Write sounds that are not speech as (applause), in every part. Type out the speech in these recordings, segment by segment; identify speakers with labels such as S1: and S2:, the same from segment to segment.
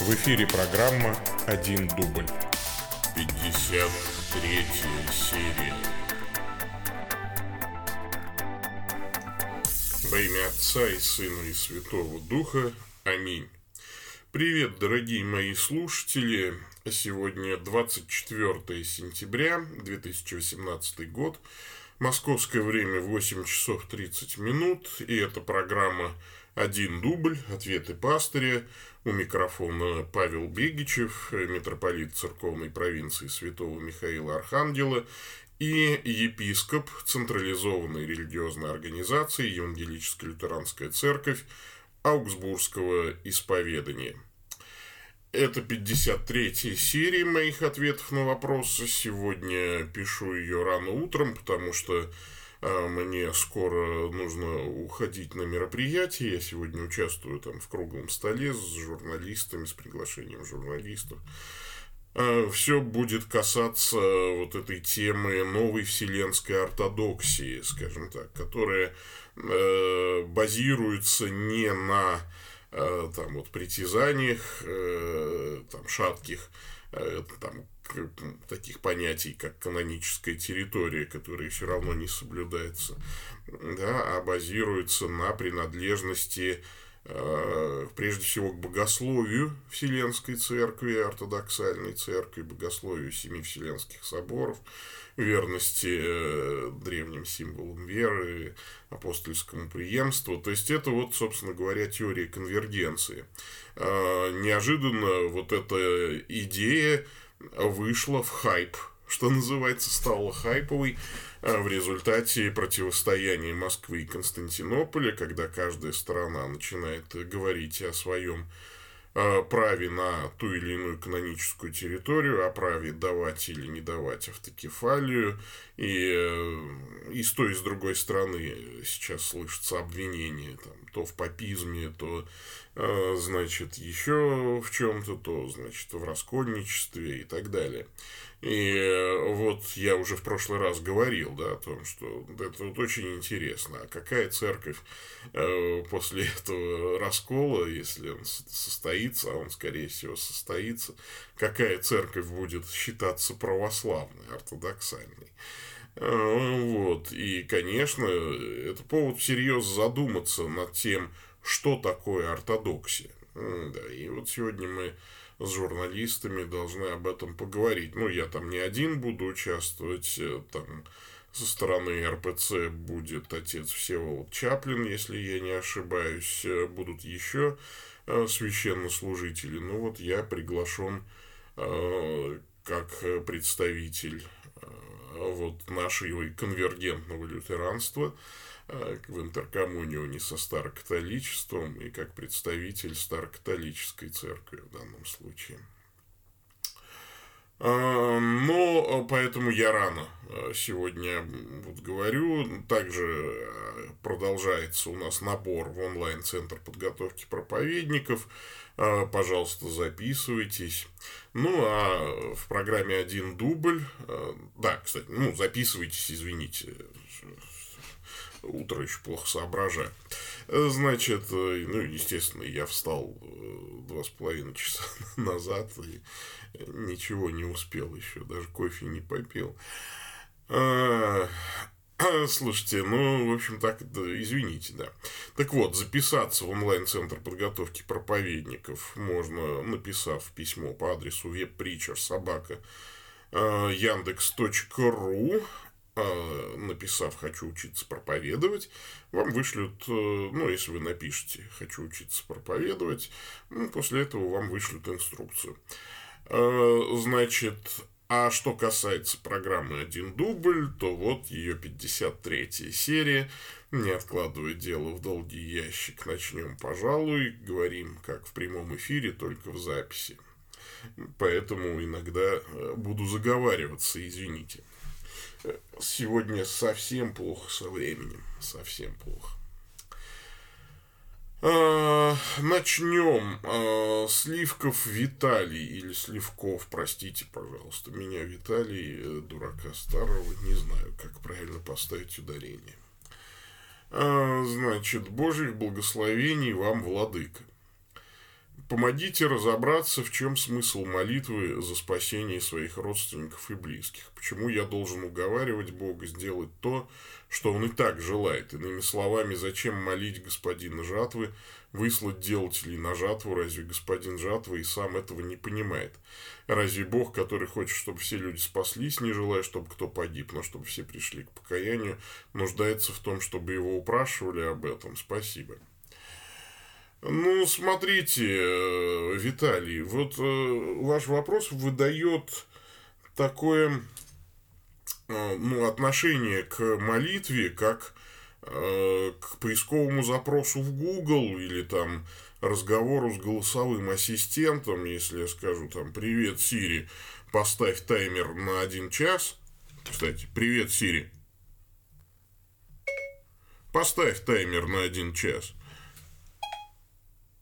S1: В эфире программа «Один дубль».
S2: 53 серия. Во имя Отца и Сына и Святого Духа. Аминь. Привет, дорогие мои слушатели. Сегодня 24 сентября 2018 год. Московское время 8 часов 30 минут. И это программа «Один дубль. Ответы пастыря». У микрофона Павел Бегичев, митрополит церковной провинции Святого Михаила Архангела и епископ централизованной религиозной организации Евангелическая лютеранская церковь Аугсбургского исповедания. Это 53 серия моих ответов на вопросы. Сегодня пишу ее рано утром, потому что мне скоро нужно уходить на мероприятие. Я сегодня участвую там в круглом столе с журналистами, с приглашением журналистов. А, Все будет касаться вот этой темы новой вселенской ортодоксии, скажем так, которая э, базируется не на э, там вот притязаниях э, там шатких там таких понятий, как каноническая территория, которая все равно не соблюдается, да, а базируется на принадлежности э, прежде всего к богословию Вселенской Церкви, ортодоксальной церкви, богословию Семи Вселенских Соборов, верности э, древним символам веры, апостольскому преемству. То есть это вот, собственно говоря, теория конвергенции. Э, неожиданно вот эта идея вышла в хайп, что называется, стала хайповой а, в результате противостояния Москвы и Константинополя, когда каждая сторона начинает говорить о своем праве на ту или иную каноническую территорию, о праве давать или не давать автокефалию. И, э, и с той, и с другой стороны сейчас слышатся обвинения там, то в папизме, то а, значит, еще в чем-то, то, значит, в раскольничестве и так далее. И э, вот я уже в прошлый раз говорил, да, о том, что это вот очень интересно. А какая церковь э, после этого раскола, если он состоится, а он, скорее всего, состоится, какая церковь будет считаться православной, ортодоксальной? Э, вот. И, конечно, это повод всерьез задуматься над тем, что такое ортодоксия. Да, и вот сегодня мы с журналистами должны об этом поговорить. Ну, я там не один буду участвовать, э, там со стороны РПЦ будет отец Всеволод Чаплин, если я не ошибаюсь, э, будут еще э, священнослужители. Ну, вот я приглашен как представитель вот нашего конвергентного лютеранства, а, в интеркоммунионе со старокатоличеством и как представитель старокатолической церкви в данном случае. А, но поэтому я рано а, сегодня вот говорю. Также продолжается у нас набор в онлайн-центр подготовки проповедников. Пожалуйста, записывайтесь. Ну, а в программе «Один дубль», да, кстати, ну, записывайтесь, извините, утро еще плохо соображаю. Значит, э, ну, естественно, я встал э, два с половиной часа (laughs) назад и ничего не успел еще, даже кофе не попил. (clears throat) Слушайте, ну, в общем, так, да, извините, да. Так вот, записаться в онлайн-центр подготовки проповедников можно, написав письмо по адресу веб-притчер а, написав «хочу учиться проповедовать», вам вышлют, э, ну, если вы напишете «хочу учиться проповедовать», ну, после этого вам вышлют инструкцию. А, значит, а что касается программы «Один дубль», то вот ее 53 серия. Не откладывая дело в долгий ящик, начнем, пожалуй. Говорим, как в прямом эфире, только в записи. Поэтому иногда э, буду заговариваться, извините сегодня совсем плохо со временем. Совсем плохо. А, начнем. А, Сливков Виталий или Сливков, простите, пожалуйста, меня Виталий, э, дурака старого, не знаю, как правильно поставить ударение. А, значит, Божьих благословений вам, владыка. Помогите разобраться, в чем смысл молитвы за спасение своих родственников и близких. Почему я должен уговаривать Бога сделать то, что Он и так желает. Иными словами, зачем молить господина жатвы, выслать делателей на жатву, разве господин жатвы и сам этого не понимает? Разве Бог, который хочет, чтобы все люди спаслись, не желая, чтобы кто погиб, но чтобы все пришли к покаянию, нуждается в том, чтобы его упрашивали об этом? Спасибо. Ну, смотрите, э, Виталий, вот э, ваш вопрос выдает такое э, ну, отношение к молитве, как к поисковому запросу в Google или там разговору с голосовым ассистентом, если я скажу там «Привет, Сири, поставь таймер на один час». Кстати, «Привет, Сири, поставь таймер на один час».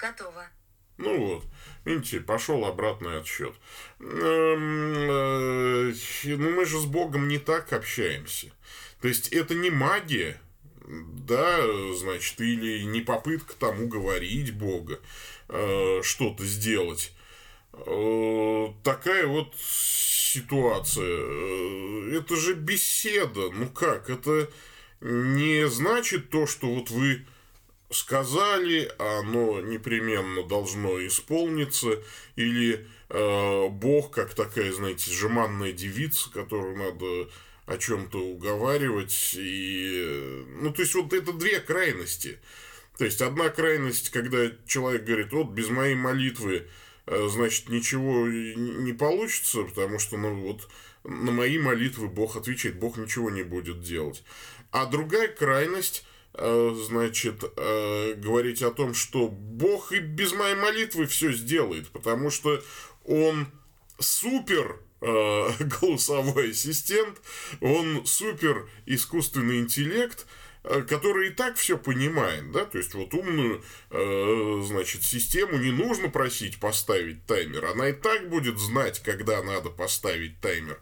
S3: Готово.
S2: Ну вот, видите, пошел обратный отсчет. Эм, э, ну мы же с Богом не так общаемся. То есть это не магия, да, значит, или не попытка там уговорить Бога э, что-то сделать. Э, такая вот ситуация. Это же беседа. Ну как, это не значит то, что вот вы сказали, оно непременно должно исполниться, или э, Бог, как такая, знаете, жеманная девица, которую надо о чем-то уговаривать, и, ну, то есть, вот это две крайности. То есть, одна крайность, когда человек говорит, вот, без моей молитвы, э, значит, ничего не получится, потому что, ну, вот, на мои молитвы Бог отвечает, Бог ничего не будет делать. А другая крайность, значит, э, говорить о том, что Бог и без моей молитвы все сделает, потому что он супер э, (laughs) голосовой ассистент, он супер искусственный интеллект, который и так все понимает, да, то есть вот умную, значит, систему не нужно просить поставить таймер, она и так будет знать, когда надо поставить таймер.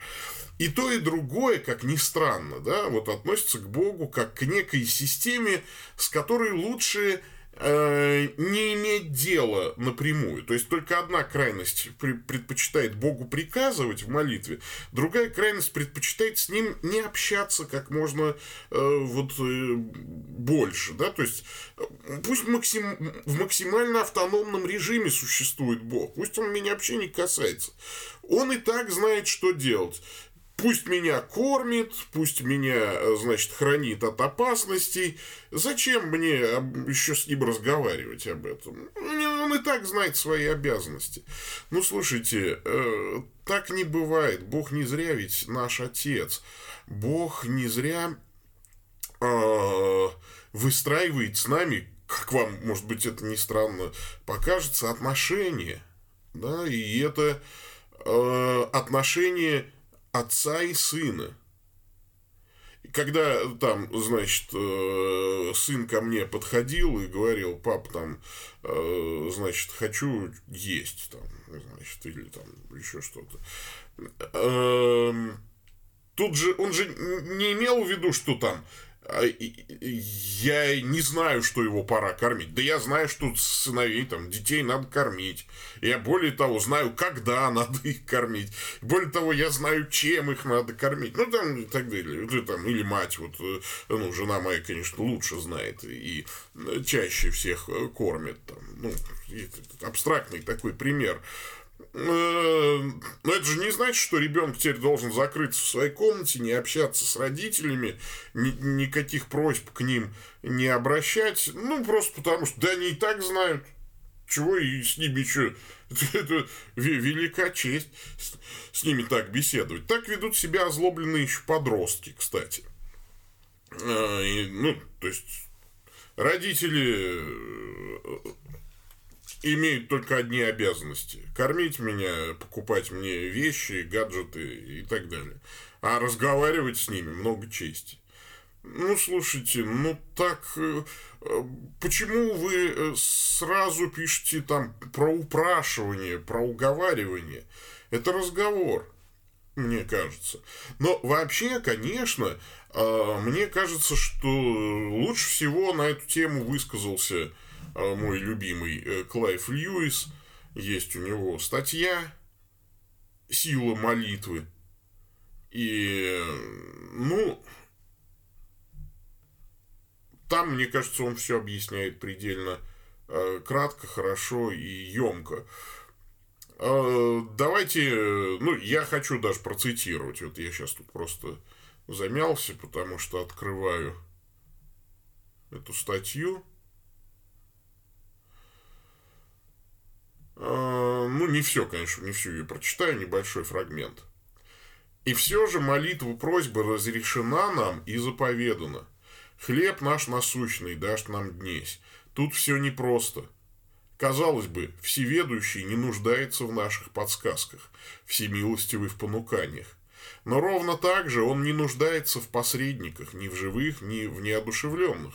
S2: И то, и другое, как ни странно, да, вот относится к Богу как к некой системе, с которой лучше э, не иметь дела напрямую. То есть только одна крайность предпочитает Богу приказывать в молитве, другая крайность предпочитает с ним не общаться как можно э, вот э, больше, да, то есть э, пусть максим, в максимально автономном режиме существует Бог, пусть он меня вообще не касается. Он и так знает, что делать. Пусть меня кормит, пусть меня, значит, хранит от опасностей. Зачем мне еще с ним разговаривать об этом? Он и так знает свои обязанности. Ну, слушайте, э, так не бывает. Бог не зря ведь наш Отец. Бог не зря э, выстраивает с нами, как вам, может быть, это не странно покажется, отношения. Да, и это э, отношения отца и сына. когда там, значит, э, сын ко мне подходил и говорил, пап, там, э, значит, хочу есть, там, значит, или там еще что-то. Эм, тут же он же не имел в виду, что там я не знаю, что его пора кормить. Да я знаю, что сыновей, там, детей надо кормить. Я более того знаю, когда (laughs) надо их кормить. Более того, я знаю, чем их надо кормить. Ну, там, и так далее. Или, там, или мать, вот, э, ну, жена моя, конечно, лучше знает и чаще всех э, кормит. Там, ну, абстрактный такой пример. Э, но это же не значит, что ребенок теперь должен закрыться в своей комнате, не общаться с родителями, ни, никаких просьб к ним не обращать. Ну, просто потому что да они и так знают, чего и с ними еще. (laughs) Это велика честь с ними так беседовать. Так ведут себя озлобленные еще подростки, кстати. Э, и, ну, то есть родители имеют только одни обязанности. Кормить меня, покупать мне вещи, гаджеты и так далее. А разговаривать с ними много чести. Ну, слушайте, ну так... Э, почему вы э, сразу пишете там про упрашивание, про уговаривание? Это разговор, мне кажется. Но вообще, конечно, э, мне кажется, что лучше всего на эту тему высказался мой любимый э, Клайв Льюис, есть у него статья «Сила молитвы». И, ну, там, мне кажется, он все объясняет предельно э, кратко, хорошо и емко. Э, давайте, ну, я хочу даже процитировать. Вот я сейчас тут просто замялся, потому что открываю эту статью. Ну, не все, конечно, не всю ее прочитаю, небольшой фрагмент. И все же молитва просьба разрешена нам и заповедана – Хлеб наш насущный дашь нам днесь. Тут все непросто. Казалось бы, всеведущий не нуждается в наших подсказках, всемилостивый в понуканиях. Но ровно так же он не нуждается в посредниках, ни в живых, ни в неодушевленных.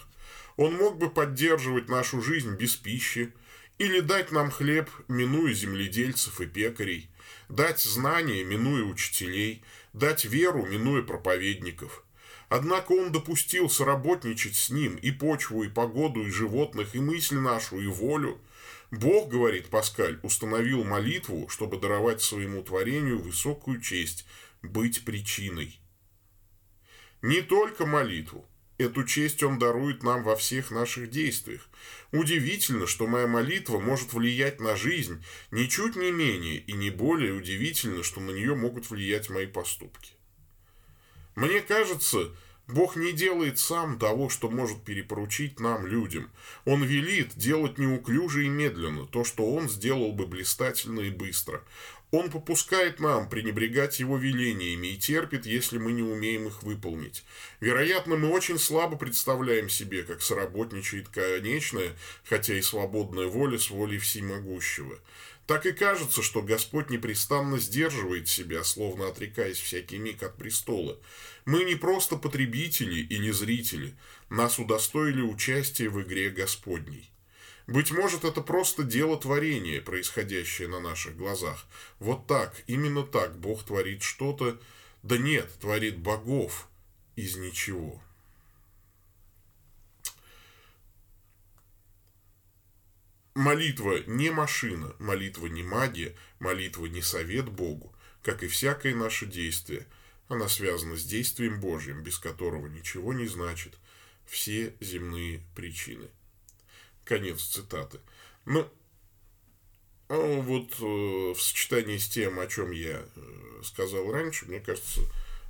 S2: Он мог бы поддерживать нашу жизнь без пищи, или дать нам хлеб, минуя земледельцев и пекарей, дать знания, минуя учителей, дать веру, минуя проповедников – Однако он допустил соработничать с ним и почву, и погоду, и животных, и мысль нашу, и волю. Бог, говорит Паскаль, установил молитву, чтобы даровать своему творению высокую честь, быть причиной. Не только молитву. Эту честь он дарует нам во всех наших действиях. Удивительно, что моя молитва может влиять на жизнь ничуть не менее и не более удивительно, что на нее могут влиять мои поступки. Мне кажется, Бог не делает сам того, что может перепоручить нам, людям. Он велит делать неуклюже и медленно то, что Он сделал бы блистательно и быстро. Он попускает нам пренебрегать Его велениями и терпит, если мы не умеем их выполнить. Вероятно, мы очень слабо представляем себе, как соработничает конечная, хотя и свободная воля с волей всемогущего. Так и кажется, что Господь непрестанно сдерживает себя, словно отрекаясь всякий миг от престола. Мы не просто потребители или зрители, нас удостоили участия в игре Господней. Быть может, это просто дело творения, происходящее на наших глазах. Вот так, именно так Бог творит что-то, да нет, творит богов из ничего. Молитва не машина, молитва не магия, молитва не совет Богу, как и всякое наше действие. Она связана с действием Божьим, без которого ничего не значит все земные причины. Конец цитаты. Ну, а вот э, в сочетании с тем, о чем я э, сказал раньше, мне кажется,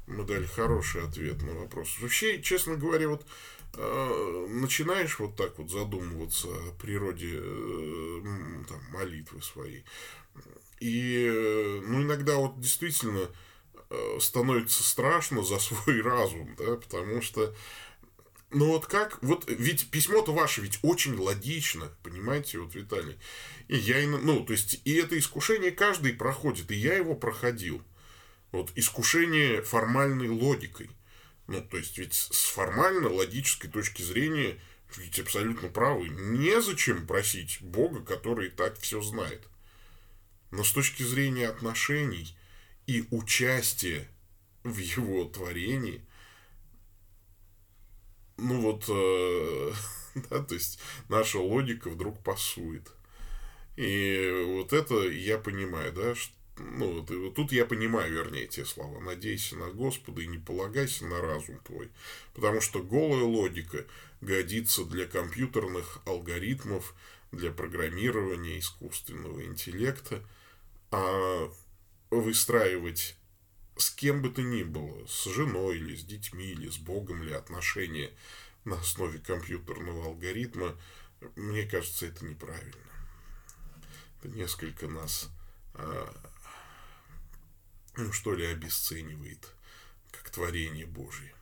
S2: мы дали хороший ответ на вопрос. Вообще, честно говоря, вот э, начинаешь вот так вот задумываться о природе там, молитвы своей. И ну, иногда вот действительно становится страшно за свой (laughs) разум, да, потому что ну вот как, вот ведь письмо-то ваше ведь очень логично, понимаете, вот, Виталий. И я, ну, то есть, и это искушение каждый проходит, и я его проходил. Вот искушение формальной логикой. Ну, то есть, ведь с формально-логической точки зрения, ведь абсолютно правы, незачем просить Бога, который так все знает. Но с точки зрения отношений и участия в его творении, ну вот, э, (laughs) да, то есть наша логика вдруг пасует. И вот это я понимаю, да, что ну, вот, тут я понимаю, вернее, те слова. Надейся на Господа и не полагайся на разум твой. Потому что голая логика годится для компьютерных алгоритмов, для программирования искусственного интеллекта. А выстраивать с кем бы то ни было, с женой или с детьми, или с Богом, или отношения на основе компьютерного алгоритма, мне кажется, это неправильно. Это несколько нас а, ну, что ли, обесценивает как творение Божье.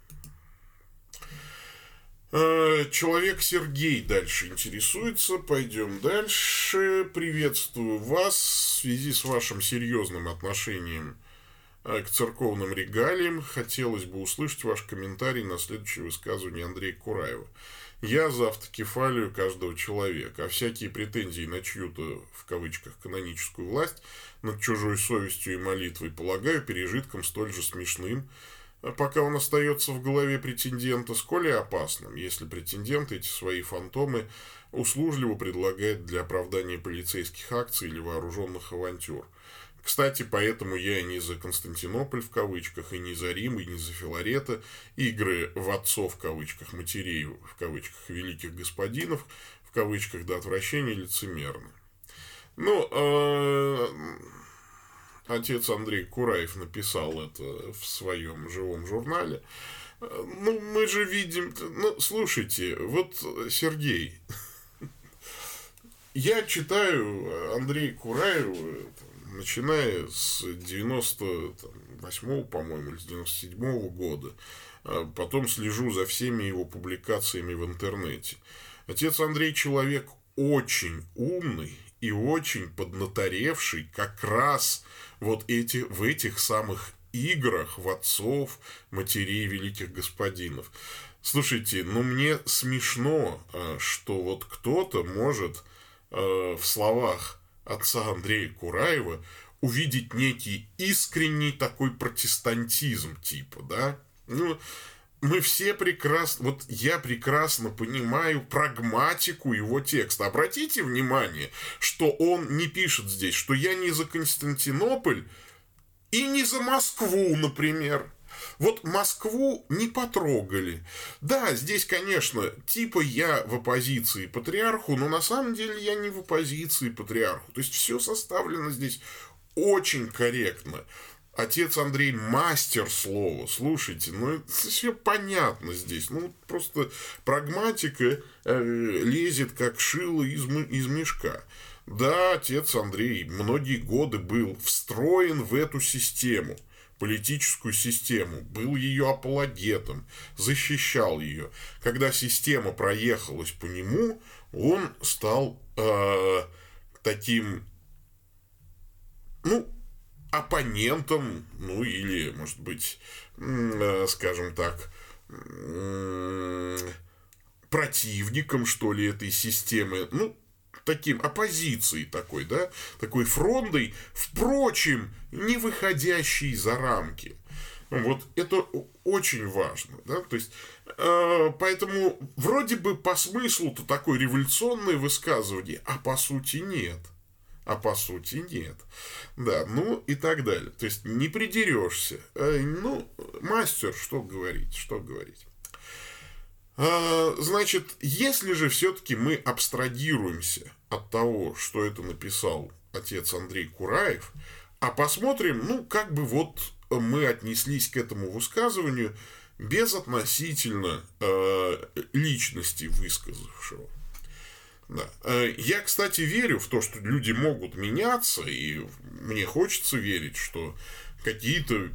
S2: А, человек Сергей дальше интересуется. Пойдем дальше. Приветствую вас в связи с вашим серьезным отношением к церковным регалиям. Хотелось бы услышать ваш комментарий на следующее высказывание Андрея Кураева. Я за автокефалию каждого человека, а всякие претензии на чью-то, в кавычках, каноническую власть над чужой совестью и молитвой полагаю пережитком столь же смешным, пока он остается в голове претендента, сколь и опасным, если претендент эти свои фантомы услужливо предлагает для оправдания полицейских акций или вооруженных авантюр. Кстати, поэтому я не за Константинополь в кавычках, и не за Рим, и не за Филарета, игры в отцов в кавычках, матерей в кавычках, великих господинов в кавычках до отвращения лицемерны. Ну, э, отец Андрей Кураев написал это в своем живом журнале. Ну, мы же видим... Ну, слушайте, вот Сергей, (laughs) я читаю Андрея Кураева, начиная с 98 по-моему, или с 97 -го года. А потом слежу за всеми его публикациями в интернете. Отец Андрей человек очень умный и очень поднаторевший как раз вот эти, в этих самых играх в отцов, матерей великих господинов. Слушайте, ну мне смешно, а, что вот кто-то может э, в словах отца Андрея Кураева увидеть некий искренний такой протестантизм типа, да? Ну, мы все прекрасно, вот я прекрасно понимаю прагматику его текста. Обратите внимание, что он не пишет здесь, что я не за Константинополь и не за Москву, например. Вот Москву не потрогали. Да, здесь, конечно, типа я в оппозиции патриарху, но на самом деле я не в оппозиции патриарху. То есть все составлено здесь очень корректно. Отец Андрей мастер слова. Слушайте, ну это все понятно здесь. Ну просто прагматика э, лезет как шило из, из мешка. Да, отец Андрей многие годы был встроен в эту систему, политическую систему, был ее апологетом, защищал ее. Когда система проехалась по нему, он стал э, таким, ну, оппонентом, ну или, может быть, э, скажем так, противником, что ли, этой системы, ну, таким оппозицией такой, да, такой фрондой, впрочем, не выходящей за рамки. Вот это очень важно, да, то есть, э, поэтому вроде бы по смыслу-то такое революционное высказывание, а по сути нет а по сути нет. Да, ну и так далее. То есть не придерешься. Э, ну, мастер, что говорить, что говорить. А, значит, если же все-таки мы абстрагируемся от того, что это написал отец Андрей Кураев, а посмотрим, ну, как бы вот мы отнеслись к этому высказыванию без относительно э, личности высказавшего. Да. Э, я, кстати, верю в то, что люди могут меняться, и мне хочется верить, что какие-то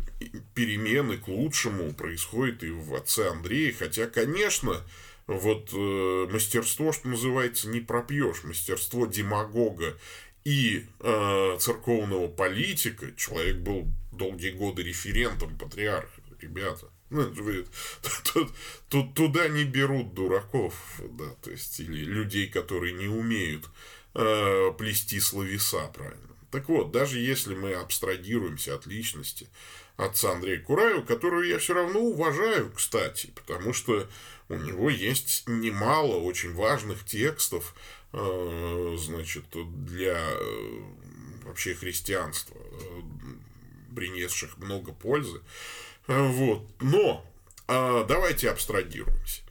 S2: перемены к лучшему происходят и в отце Андрея, хотя, конечно, вот э, мастерство, что называется, не пропьешь, мастерство демагога и э, церковного политика, человек был долгие годы референтом патриарха, ребята, ну, (laughs) тут, тут, туда не берут дураков, да, то есть, или людей, которые не умеют э, плести словеса правильно. Так вот, даже если мы абстрагируемся от личности отца Андрея Кураева, которую я все равно уважаю, кстати, потому что у него есть немало очень важных текстов, э, значит, для э, вообще христианства, э, принесших много пользы. Вот. Но а, давайте абстрагируемся.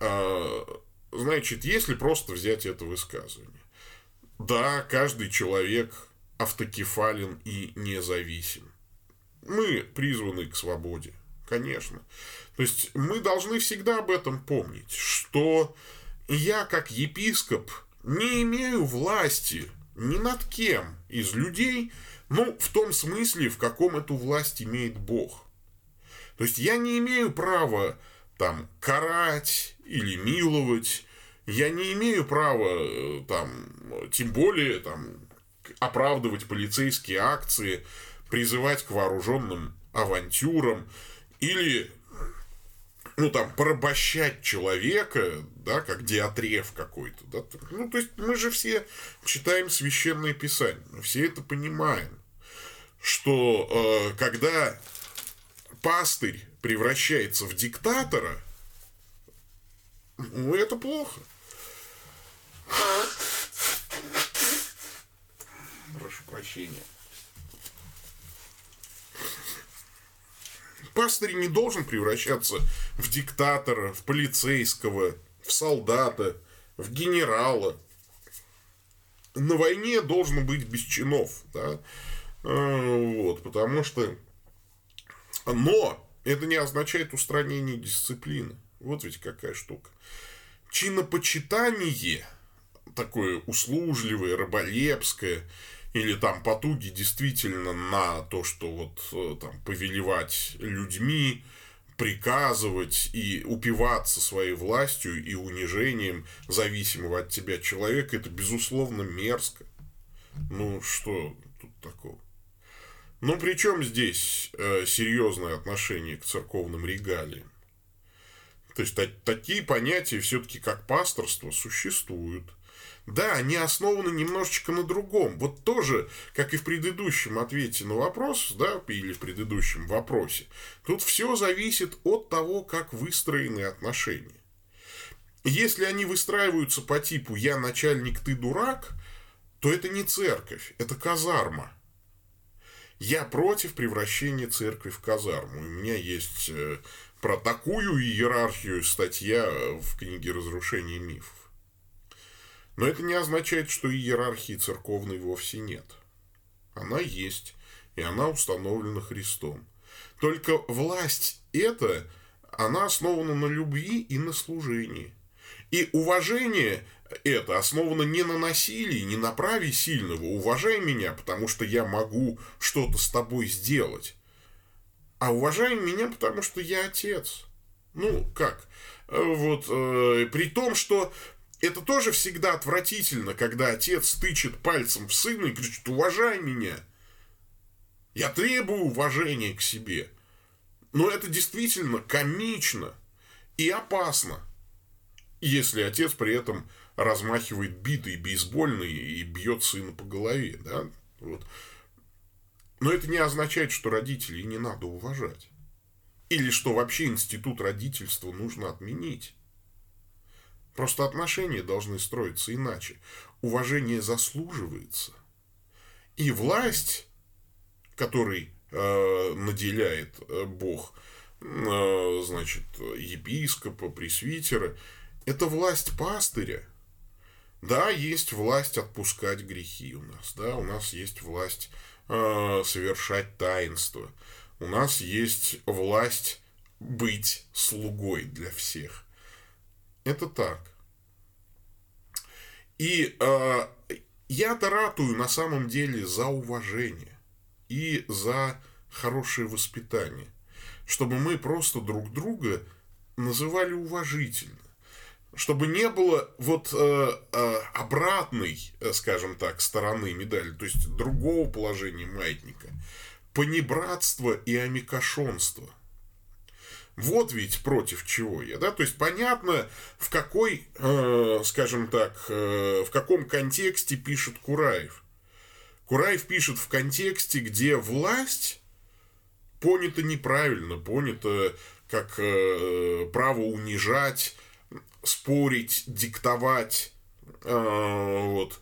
S2: А, значит, если просто взять это высказывание. Да, каждый человек автокефален и независим. Мы призваны к свободе, конечно. То есть мы должны всегда об этом помнить, что я как епископ не имею власти ни над кем из людей, ну, в том смысле, в каком эту власть имеет Бог. То есть я не имею права там карать или миловать, я не имею права э, там, тем более там оправдывать полицейские акции, призывать к вооруженным авантюрам или ну, там, порабощать человека, да, как диатреф какой-то, да, ну, то есть мы же все читаем священное писание, мы все это понимаем, что э, когда пастырь превращается в диктатора, ну, это плохо. Прошу прощения. Пастырь не должен превращаться в диктатора, в полицейского, в солдата, в генерала. На войне должно быть без чинов, да, а, вот, потому что, но это не означает устранение дисциплины. Вот ведь какая штука. Чинопочитание, такое услужливое, раболепское, или там потуги действительно на то, что вот э, там повелевать людьми, приказывать и упиваться своей властью и унижением зависимого от тебя человека, это, безусловно, мерзко. Ну, что тут такого? Ну, причем здесь э, серьезное отношение к церковным регалиям? То есть, та- такие понятия все-таки, как пасторство, существуют. Да, они основаны немножечко на другом. Вот тоже, как и в предыдущем ответе на вопрос, да, или в предыдущем вопросе, тут все зависит от того, как выстроены отношения. Если они выстраиваются по типу «я начальник, ты дурак», то это не церковь, это казарма. Я против превращения церкви в казарму. У меня есть э, про такую иерархию статья в книге «Разрушение мифов». Но это не означает, что иерархии церковной вовсе нет. Она есть, и она установлена Христом. Только власть эта, она основана на любви и на служении. И уважение это основано не на насилии, не на праве сильного. Уважай меня, потому что я могу что-то с тобой сделать. А уважай меня, потому что я отец. Ну, как? Вот, э, при том, что это тоже всегда отвратительно, когда отец тычет пальцем в сына и кричит, уважай меня. Я требую уважения к себе. Но это действительно комично и опасно, если отец при этом размахивает битой бейсбольной и бьет сына по голове. Да? Вот. Но это не означает, что родителей не надо уважать. Или что вообще институт родительства нужно отменить. Просто отношения должны строиться иначе. Уважение заслуживается. И власть, которой э, наделяет э, Бог, э, значит, епископа, пресвитера, это власть пастыря. Да, есть власть отпускать грехи у нас, да, у нас есть власть э, совершать таинство, у нас есть власть быть слугой для всех. Это так. И э, я-то ратую на самом деле за уважение и за хорошее воспитание, чтобы мы просто друг друга называли уважительно, чтобы не было вот э, э, обратной, э, скажем так, стороны медали, то есть другого положения маятника, понебратство и амикошонство – вот ведь против чего я, да, то есть понятно, в какой, э, скажем так, э, в каком контексте пишет Кураев. Кураев пишет в контексте, где власть понята неправильно, понята как э, право унижать, спорить, диктовать, э, вот.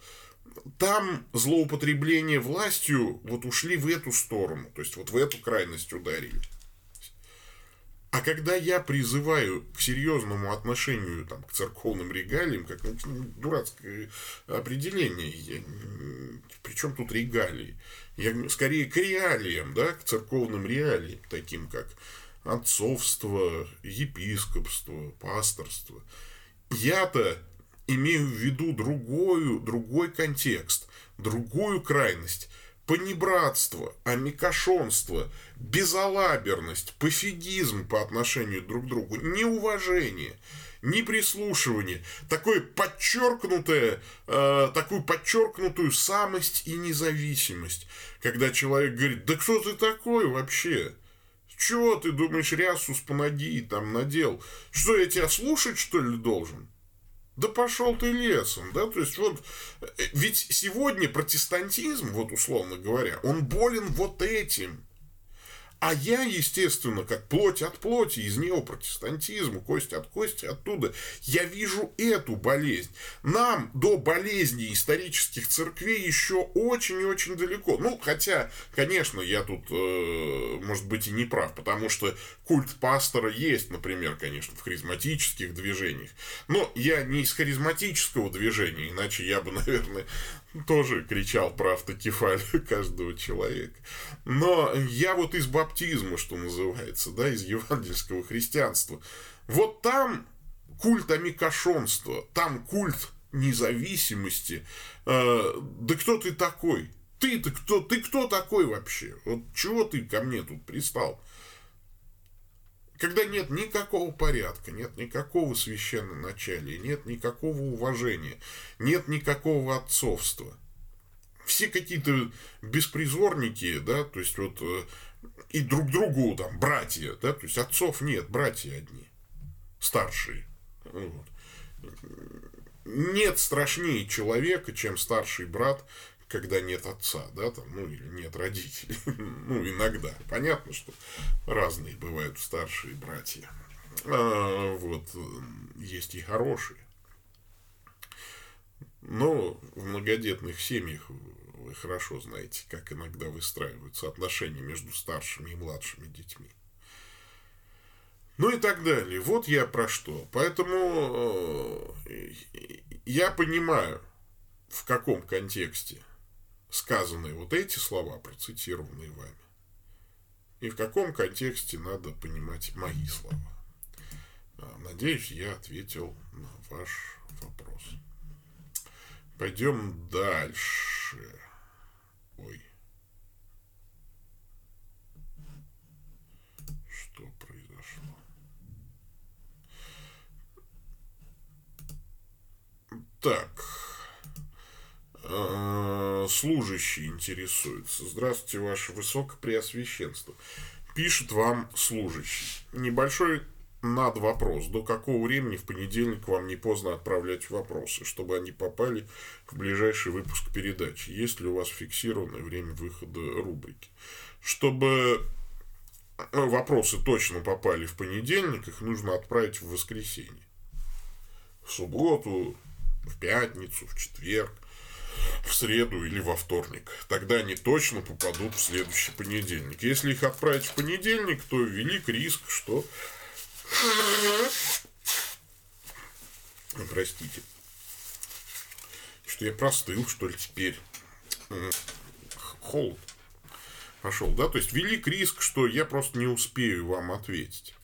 S2: Там злоупотребление властью вот ушли в эту сторону, то есть вот в эту крайность ударили. А когда я призываю к серьезному отношению там, к церковным регалиям, как ну, дурацкое определение, я, причем тут регалии, я скорее к реалиям, да, к церковным реалиям, таким как отцовство, епископство, пасторство. Я-то имею в виду другую, другой контекст, другую крайность – понебратство, амикошонство, безалаберность, пофигизм по отношению друг к другу, неуважение, неприслушивание, такое подчеркнутое, э, такую подчеркнутую самость и независимость, когда человек говорит, да кто ты такой вообще? Чего ты думаешь, рясу с там надел? Что, я тебя слушать, что ли, должен? Да пошел ты лесом, да, то есть вот, э, ведь сегодня протестантизм, вот условно говоря, он болен вот этим. А я, естественно, как плоть от плоти, из неопротестантизма, кость от кости, оттуда, я вижу эту болезнь. Нам до болезни исторических церквей еще очень и очень далеко. Ну, хотя, конечно, я тут, э, может быть, и не прав, потому что культ пастора есть, например, конечно, в харизматических движениях. Но я не из харизматического движения, иначе я бы, (laughs) наверное, тоже кричал про автокефалию (laughs) каждого человека. Но я вот из баптизма, что называется, да, из евангельского христианства. Вот там культ амикошонства, там культ независимости. Э, да кто ты такой? Ты-то кто? Ты кто такой вообще? Вот чего ты ко мне тут пристал? Когда нет никакого порядка, нет никакого священноначалия, нет никакого уважения, нет никакого отцовства. Все какие-то беспризорники, да, то есть вот э, и друг другу там братья, да, то есть отцов нет, братья одни, старшие. Вот. Нет страшнее человека, чем старший брат, когда нет отца, да, там, ну, или нет родителей. (laughs) ну, иногда. Понятно, что разные бывают старшие братья. А, вот, есть и хорошие. Но в многодетных семьях вы хорошо знаете, как иногда выстраиваются отношения между старшими и младшими детьми. Ну и так далее. Вот я про что. Поэтому э, я понимаю, в каком контексте сказаны вот эти слова, процитированные вами, и в каком контексте надо понимать мои слова. А, надеюсь, я ответил на ваш вопрос. Пойдем дальше. Ой. Что произошло? Так. Э, служащий интересуется. Здравствуйте, ваше высокопреосвященство. Пишет вам служащий. Небольшой над вопрос. До какого времени в понедельник вам не поздно отправлять вопросы, чтобы они попали в ближайший выпуск передачи? Есть ли у вас фиксированное время выхода рубрики? Чтобы э, вопросы точно попали в понедельник, их нужно отправить в воскресенье. В субботу, в пятницу, в четверг в среду или во вторник. Тогда они точно попадут в следующий понедельник. Если их отправить в понедельник, то велик риск, что... Простите. Что я простыл, что ли, теперь. Холод пошел, да? То есть велик риск, что я просто не успею вам ответить.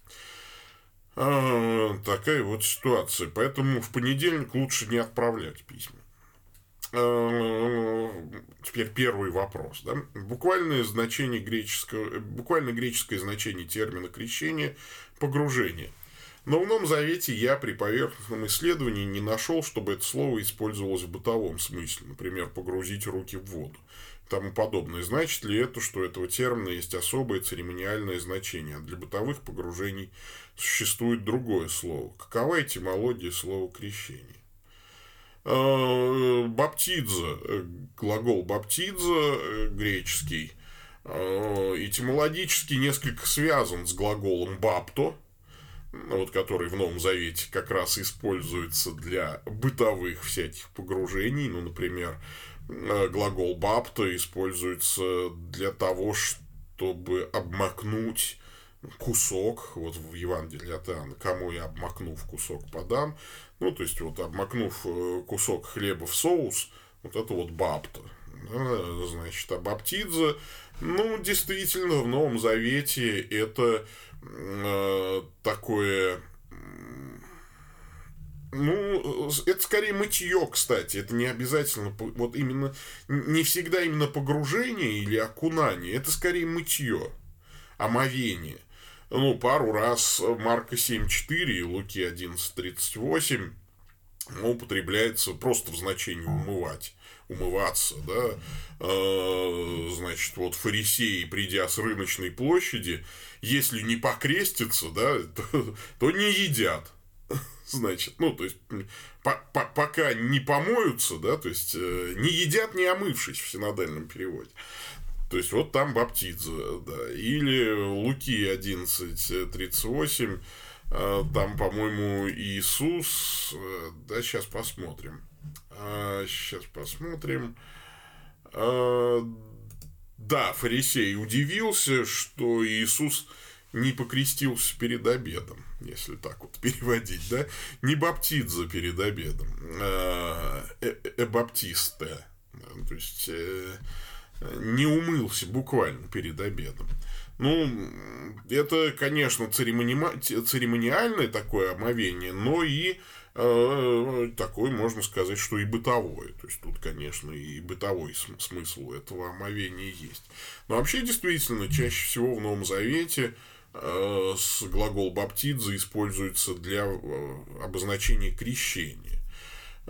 S2: А, такая вот ситуация. Поэтому в понедельник лучше не отправлять письма. Э, теперь первый вопрос. Да? Буквальное значение греческого, буквально греческое значение термина крещение – погружение. Но в Новом Завете я при поверхностном исследовании не нашел, чтобы это слово использовалось в бытовом смысле, например, погрузить руки в воду и тому подобное. Значит ли это, что этого термина есть особое церемониальное значение, а для бытовых погружений существует другое слово? Какова этимология слова крещение? Э, баптидзе, э, глагол баптидзе э, греческий, этимологически несколько связан с глаголом бапто, вот, который в Новом Завете как раз используется для бытовых всяких погружений. Ну, например, глагол бапто используется для того, чтобы обмакнуть кусок, вот в Евангелии от Иоанна, кому я обмакнув кусок подам, ну, то есть, вот обмакнув э, кусок хлеба в соус, вот это вот бапта. Да, значит, а баптидзе, ну, действительно, в Новом Завете это э, такое ну, это скорее мытье, кстати. Это не обязательно, вот именно, не всегда именно погружение или окунание. Это скорее мытье, омовение ну, пару раз Марка 7.4 и Луки 11.38 ну, употребляется просто в значении умывать умываться, да, э, значит, вот фарисеи, придя с рыночной площади, если не покрестятся, да, то, то не едят, (laughs) значит, ну, то есть, по -по пока не помоются, да, то есть, э, не едят, не омывшись в синодальном переводе. То есть вот там Баптидзе, да. Или Луки 11.38, э, там, по-моему, Иисус, э, да, сейчас посмотрим. Сейчас а, посмотрим. А, да, фарисей удивился, что Иисус не покрестился перед обедом, если так вот (laughs) переводить, да, не баптидза перед обедом, а э, э, баптисте, то есть э, не умылся буквально перед обедом. Ну, это, конечно, церемониальное такое омовение, но и э, такое, можно сказать, что и бытовое. То есть, тут, конечно, и бытовой смысл этого омовения есть. Но вообще, действительно, чаще всего в Новом Завете э, глагол баптидза используется для э, обозначения крещения.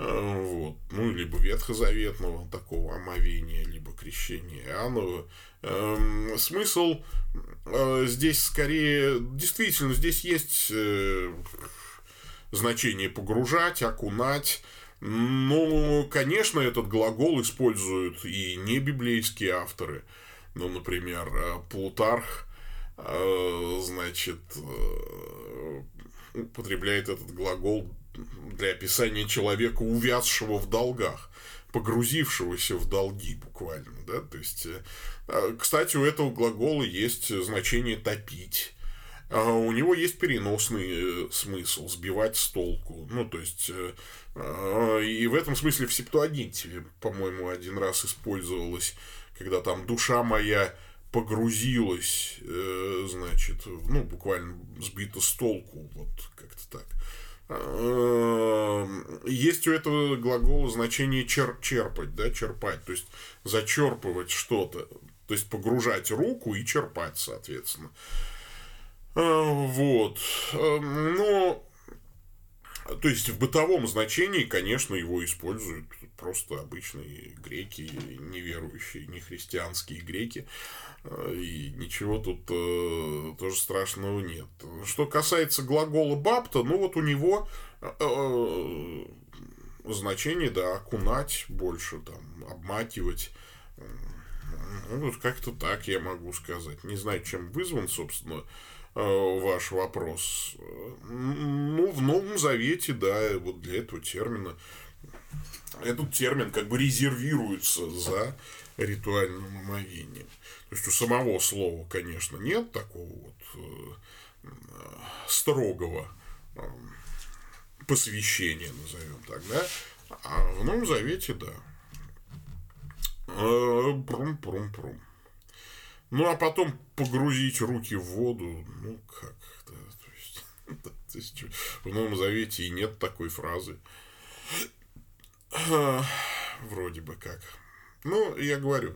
S2: Э, вот. Ну, либо ветхозаветного такого омовения, либо крещения Иоаннова. Эм, смысл э, здесь скорее... Действительно, здесь есть э, значение погружать, окунать. Но, конечно, этот глагол используют и не библейские авторы. Ну, например, Плутарх, значит, употребляет этот глагол для описания человека, увязшего в долгах, погрузившегося в долги буквально, да, то есть, э, а, кстати, у этого глагола есть значение топить, а у него есть переносный э, смысл, сбивать с толку. Ну, то есть, э, а, и в этом смысле в Септуагинте, по-моему, один раз использовалось, когда там душа моя погрузилась, значит, ну, буквально сбита с толку, вот есть у этого глагола значение чер черпать, да, черпать, то есть зачерпывать что-то, то есть погружать руку и черпать, соответственно. Э, вот. Эм, но, то есть в бытовом значении, конечно, его используют просто обычные греки, неверующие, нехристианские греки. Э, и ничего тут э, тоже страшного нет. Что касается глагола бапта, ну вот у него э, э, значение, да, окунать больше, там, обмакивать. Ну, вот как-то так я могу сказать. Не знаю, чем вызван, собственно, э, ваш вопрос. Ну, в Новом Завете, да, вот для этого термина этот термин как бы резервируется за ритуальным омовением. То есть у самого слова, конечно, нет такого вот э, строгого э, посвящения, назовем так, да, а в Новом Завете, да. Прум-прум-прум. Ну, а потом погрузить руки в воду, ну, как, да, то есть, (laughs) то есть в Новом Завете и нет такой фразы. (sighs) Вроде бы как. Ну, я говорю,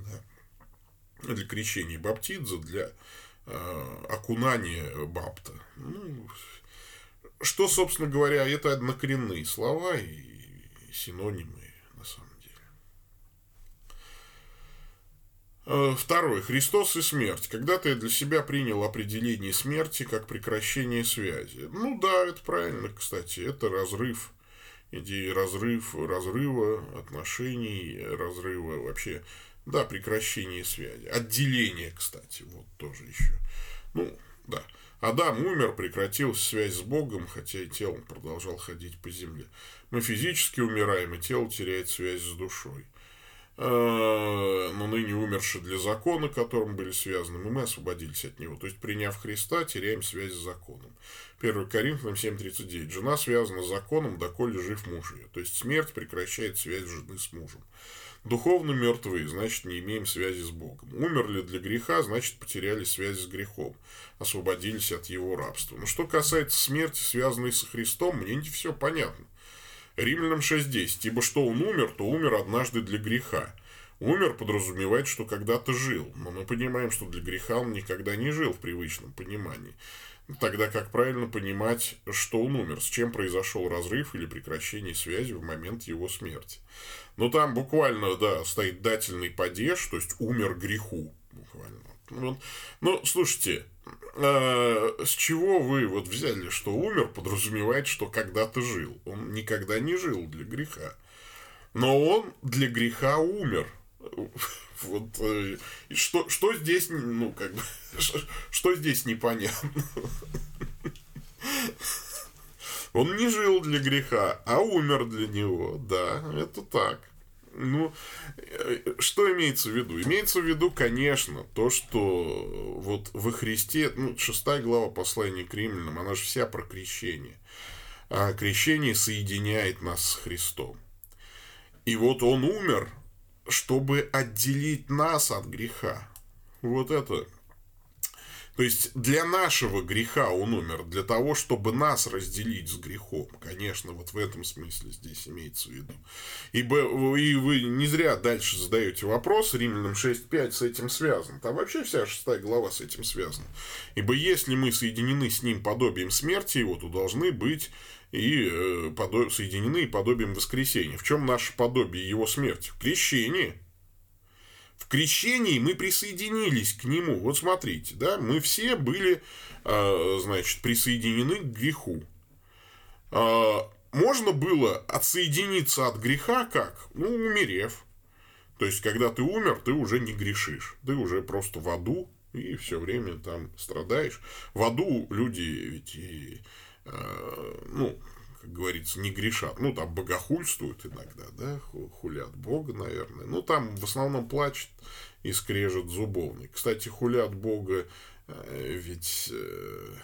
S2: да, для крещения баптидза, для э, окунания бапта. Ну, что, собственно говоря, это однокоренные слова и синонимы на самом деле. Э, второе. Христос и смерть. Когда-то я для себя принял определение смерти как прекращение связи. Ну да, это правильно, кстати. Это разрыв идеи разрыв, разрыва отношений, разрыва вообще, да, прекращения связи. Отделение, кстати, вот тоже еще. Ну, да. Адам умер, прекратил связь с Богом, хотя и телом продолжал ходить по земле. Мы физически умираем, и тело теряет связь с душой. А, но ныне умерши для закона, которым были связаны, мы освободились от него. То есть, приняв Христа, теряем связь с законом. 1 Коринфянам 7.39. Жена связана с законом, доколе жив муж ее. То есть, смерть прекращает связь жены с мужем. Духовно мертвые, значит, не имеем связи с Богом. Умерли для греха, значит, потеряли связь с грехом. Освободились от его рабства. Но что касается смерти, связанной со Христом, мне не все понятно. Римлянам 6.10. Ибо что он умер, то умер однажды для греха. Умер подразумевает, что когда-то жил, но мы понимаем, что для греха он никогда не жил в привычном понимании. Тогда как правильно понимать, что он умер, с чем произошел разрыв или прекращение связи в момент его смерти. Но там буквально, да, стоит дательный падеж, то есть умер греху. Буквально. Ну, слушайте, с чего вы вот взяли, что умер, подразумевает, что когда-то жил. Он никогда не жил для греха. Но он для греха умер. (laughs) Вот э, что, что здесь, ну, как бы, (laughs) что здесь непонятно? (laughs) Он не жил для греха, а умер для него. Да, это так. Ну, э, что имеется в виду? Имеется в виду, конечно, то, что вот во Христе, ну, шестая глава послания к римлянам, она же вся про крещение. А крещение соединяет нас с Христом. И вот он умер, чтобы отделить нас от греха. Вот это то есть для нашего греха он умер, для того, чтобы нас разделить с грехом. Конечно, вот в этом смысле здесь имеется в виду. Ибо и вы не зря дальше задаете вопрос, Римлянам 6.5 с этим связан. Там вообще вся шестая глава с этим связана. Ибо если мы соединены с ним подобием смерти его, то должны быть и э, подо... соединены подобием воскресения. В чем наше подобие его смерти? В крещении. В крещении мы присоединились к нему. Вот смотрите, да, мы все были, а, значит, присоединены к греху. А, можно было отсоединиться от греха как? Ну, умерев. То есть, когда ты умер, ты уже не грешишь. Ты уже просто в аду и все время там страдаешь. В аду люди ведь и, а, ну, как говорится, не грешат. Ну, там богохульствуют иногда, да, хулят Бога, наверное. Ну, там в основном плачет и скрежет зубовник. Кстати, хулят Бога э, ведь э,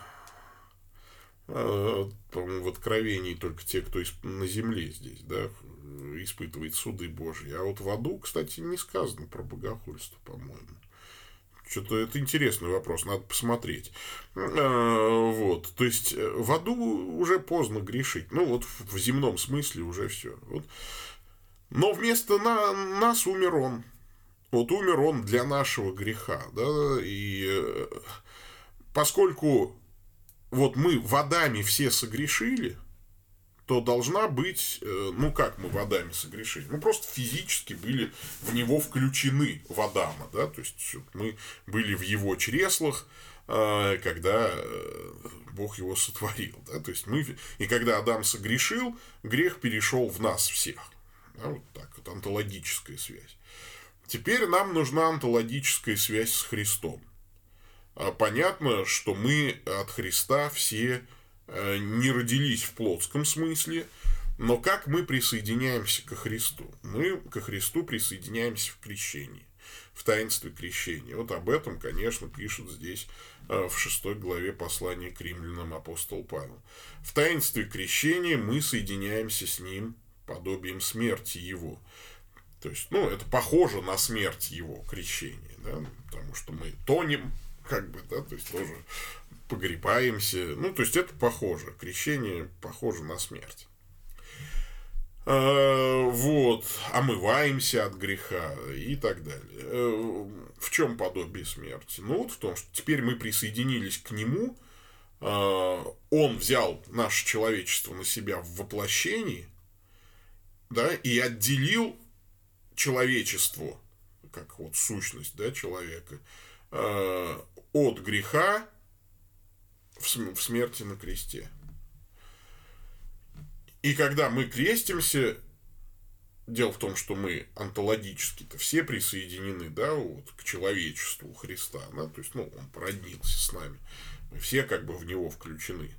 S2: э, в Откровении только те, кто на земле здесь, да, испытывает суды Божьи. А вот в аду, кстати, не сказано про богохульство, по-моему. Что-то это интересный вопрос, надо посмотреть. А, вот, то есть э, в аду уже поздно грешить. Ну, вот в земном смысле уже все. Вот. Но вместо на, нас умер он. Вот умер он для нашего греха, да, и э, поскольку вот мы водами все согрешили, то должна быть, э, ну как мы водами согрешили, ну просто физически были в него включены в Адама, да, то есть мы были в его чреслах, э, когда э, Бог его сотворил, да, то есть мы, и когда Адам согрешил, грех перешел в нас всех, да, вот так вот, онтологическая связь. Теперь нам нужна онтологическая связь с Христом. А понятно, что мы от Христа все не родились в плотском смысле, но как мы присоединяемся ко Христу? Мы ко Христу присоединяемся в крещении, в таинстве крещения. Вот об этом, конечно, пишет здесь э, в шестой главе послания к римлянам апостол Павел. В таинстве крещения мы соединяемся с Ним подобием смерти Его. То есть, ну, это похоже на смерть Его крещения, да, потому что мы тонем, как бы, да, то есть тоже погребаемся. Ну, то есть это похоже. Крещение похоже на смерть. А, вот, омываемся от греха и так далее. Э, в чем подобие смерти? Ну, вот в том, что теперь мы присоединились к нему, а, он взял наше человечество на себя в воплощении, да, и отделил человечество, как вот сущность, да, человека, а, от греха в смерти на кресте. И когда мы крестимся, дело в том, что мы онтологически-то все присоединены, да, вот, к человечеству Христа, да, то есть, ну, он породнился с нами, мы все как бы в него включены.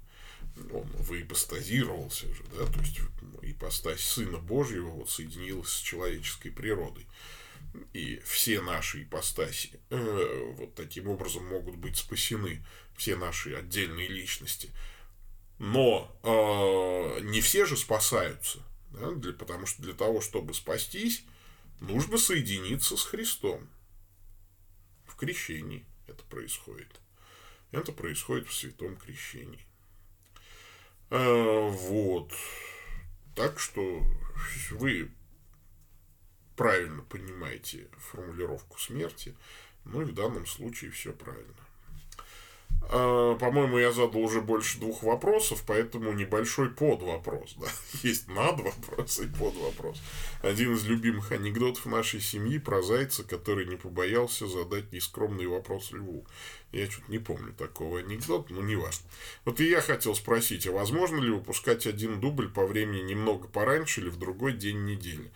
S2: Он выипостазировался же, да, то есть ипостась Сына Божьего вот соединилась с человеческой природой. И все наши ипостаси э, вот таким образом могут быть спасены все наши отдельные личности. Но э, не все же спасаются, да, для, потому что для того, чтобы спастись, нужно соединиться с Христом. В крещении это происходит. Это происходит в святом крещении. Э, вот. Так что вы правильно понимаете формулировку смерти, ну и в данном случае все правильно. А, по-моему, я задал уже больше двух вопросов, поэтому небольшой подвопрос. Да? (laughs) Есть над вопрос и под вопрос. Один из любимых анекдотов нашей семьи про зайца, который не побоялся задать нескромный вопрос льву. Я что-то не помню такого анекдота, но не важно. Вот и я хотел спросить, а возможно ли выпускать один дубль по времени немного пораньше или в другой день недели?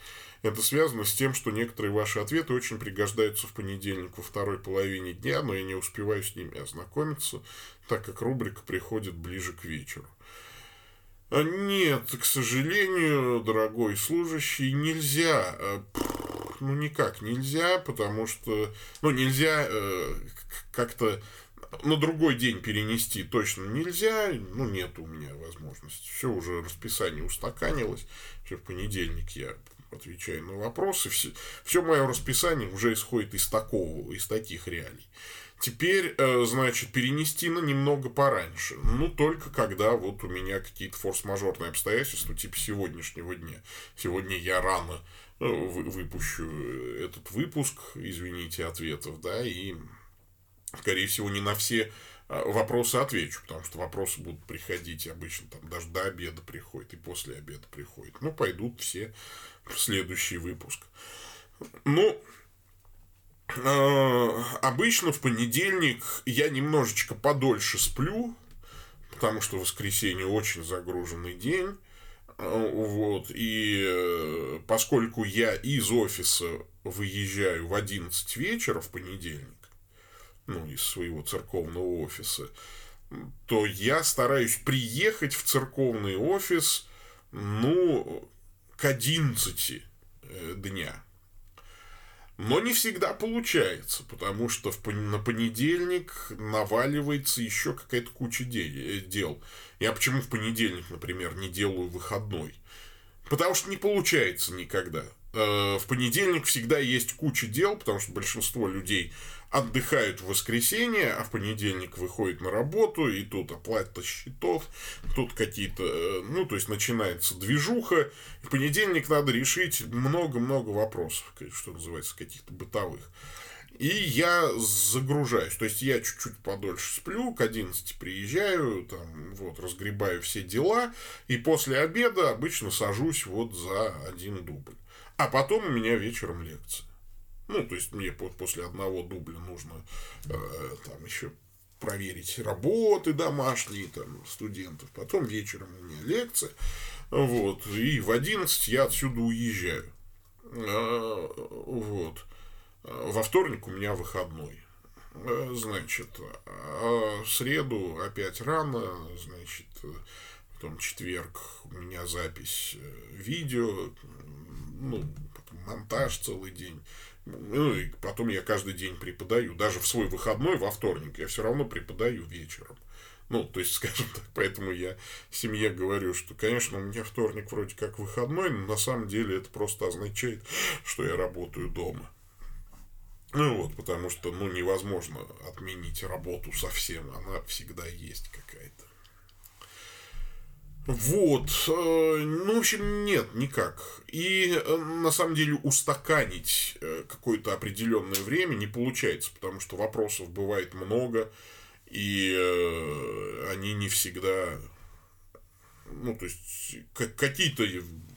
S2: Это связано с тем, что некоторые ваши ответы очень пригождаются в понедельник во второй половине дня, но я не успеваю с ними ознакомиться, так как рубрика приходит ближе к вечеру. А нет, к сожалению, дорогой служащий, нельзя. Э, ну, никак нельзя, потому что... Ну, нельзя э, как-то на другой день перенести точно нельзя, ну, нет у меня возможности. Все уже расписание устаканилось. Все в понедельник я отвечаю на вопросы. Все, все мое расписание уже исходит из такого, из таких реалий. Теперь, э, значит, перенести на немного пораньше. Ну, только когда вот у меня какие-то форс-мажорные обстоятельства, типа сегодняшнего дня. Сегодня я рано э, выпущу этот выпуск, извините, ответов, да, и скорее всего, не на все а, вопросы отвечу, потому что вопросы будут приходить обычно там даже до обеда приходят и после обеда приходят. Ну, пойдут все в следующий выпуск. Ну, э, обычно в понедельник я немножечко подольше сплю, потому что воскресенье очень загруженный день. Вот, и э, поскольку я из офиса выезжаю в 11 вечера в понедельник, ну, из своего церковного офиса, то я стараюсь приехать в церковный офис, ну, к 11 э, дня. Но не всегда получается, потому что в, на понедельник наваливается еще какая-то куча э, дел. Я почему в понедельник, например, не делаю выходной? Потому что не получается никогда. Э, в понедельник всегда есть куча дел, потому что большинство людей отдыхают в воскресенье, а в понедельник выходят на работу, и тут оплата счетов, тут какие-то, э, ну, то есть начинается движуха, в понедельник надо решить много-много вопросов, что называется, каких-то бытовых. И я загружаюсь. То есть я чуть-чуть подольше сплю, к 11 приезжаю, там, вот, разгребаю все дела, и после обеда обычно сажусь вот за один дубль. А потом у меня вечером лекция. Ну, то есть мне после одного дубля нужно э, там еще проверить работы домашние там студентов. Потом вечером у меня лекция. Вот. И в 11 я отсюда уезжаю. Э, вот. Во вторник у меня выходной. Э, значит, а среду опять рано, значит, потом четверг у меня запись э, видео, ну, монтаж целый день. Ну, и потом я каждый день преподаю. Даже в свой выходной, во вторник, я все равно преподаю вечером. Ну, то есть, (laughs) скажем так, поэтому я семье говорю, что, конечно, у меня вторник вроде как выходной, но на самом деле это просто означает, (gasps) что я работаю дома. Ну вот, потому что, ну, невозможно отменить работу совсем, она всегда есть какая-то. Вот, э, ну, в общем, нет, никак. И э, на самом деле устаканить э, какое-то определенное время не получается, потому что вопросов бывает много, и они не всегда, ну, то есть какие-то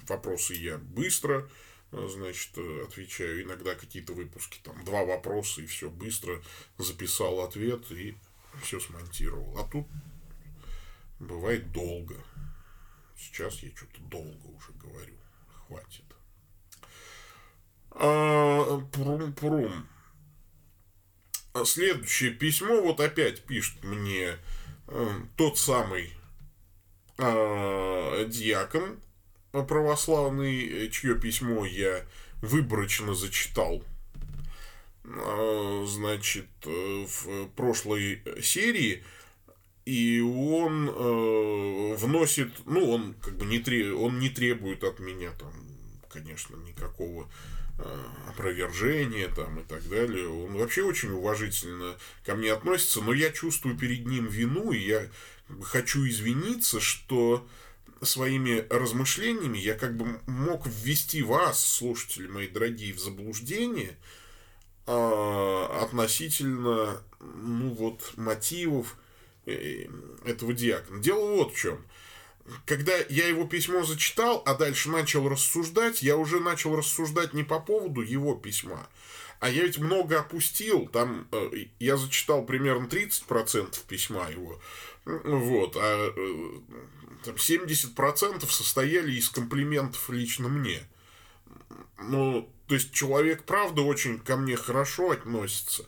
S2: вопросы я быстро, значит, отвечаю, иногда какие-то выпуски, там, два вопроса, и все быстро записал ответ и все смонтировал. А тут бывает долго. Сейчас я что-то долго уже говорю. Хватит. А, прум-прум. Следующее письмо вот опять пишет мне э, тот самый э, диакон православный, чье письмо я выборочно зачитал. Э, значит, в прошлой серии и он э, вносит, ну, он как бы не, треб, он не требует от меня там, конечно, никакого э, опровержения там и так далее. Он вообще очень уважительно ко мне относится, но я чувствую перед ним вину, и я хочу извиниться, что своими размышлениями я как бы мог ввести вас, слушатели мои дорогие, в заблуждение э, относительно, ну вот, мотивов, этого диакона. Дело вот в чем. Когда я его письмо зачитал, а дальше начал рассуждать, я уже начал рассуждать не по поводу его письма, а я ведь много опустил, там э, я зачитал примерно 30% письма его, вот, а э, там 70% состояли из комплиментов лично мне. ну, то есть человек, правда, очень ко мне хорошо относится,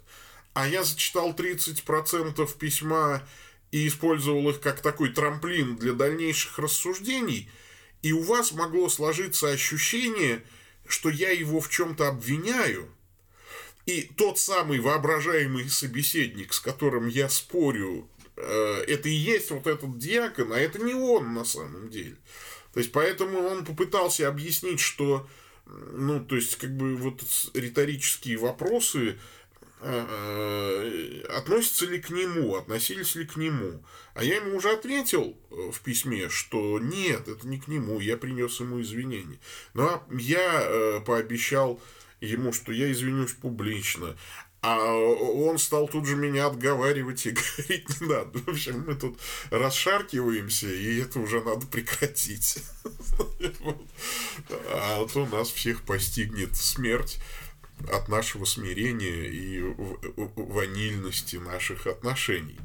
S2: а я зачитал 30% письма и использовал их как такой трамплин для дальнейших рассуждений, и у вас могло сложиться ощущение, что я его в чем-то обвиняю, и тот самый воображаемый собеседник, с которым я спорю, э, это и есть вот этот диакон, а это не он на самом деле. То есть, поэтому он попытался объяснить, что, ну, то есть, как бы вот риторические вопросы, относятся ли к нему, относились ли к нему. А я ему уже ответил э, в письме, что нет, это не к нему, я принес ему извинения. Но я э, пообещал ему, что я извинюсь публично. А он стал тут же меня отговаривать и (laughs) говорить, не надо. В общем, мы тут расшаркиваемся, и это уже надо прекратить. (laughs) А то нас всех постигнет смерть от нашего смирения и ванильности наших отношений.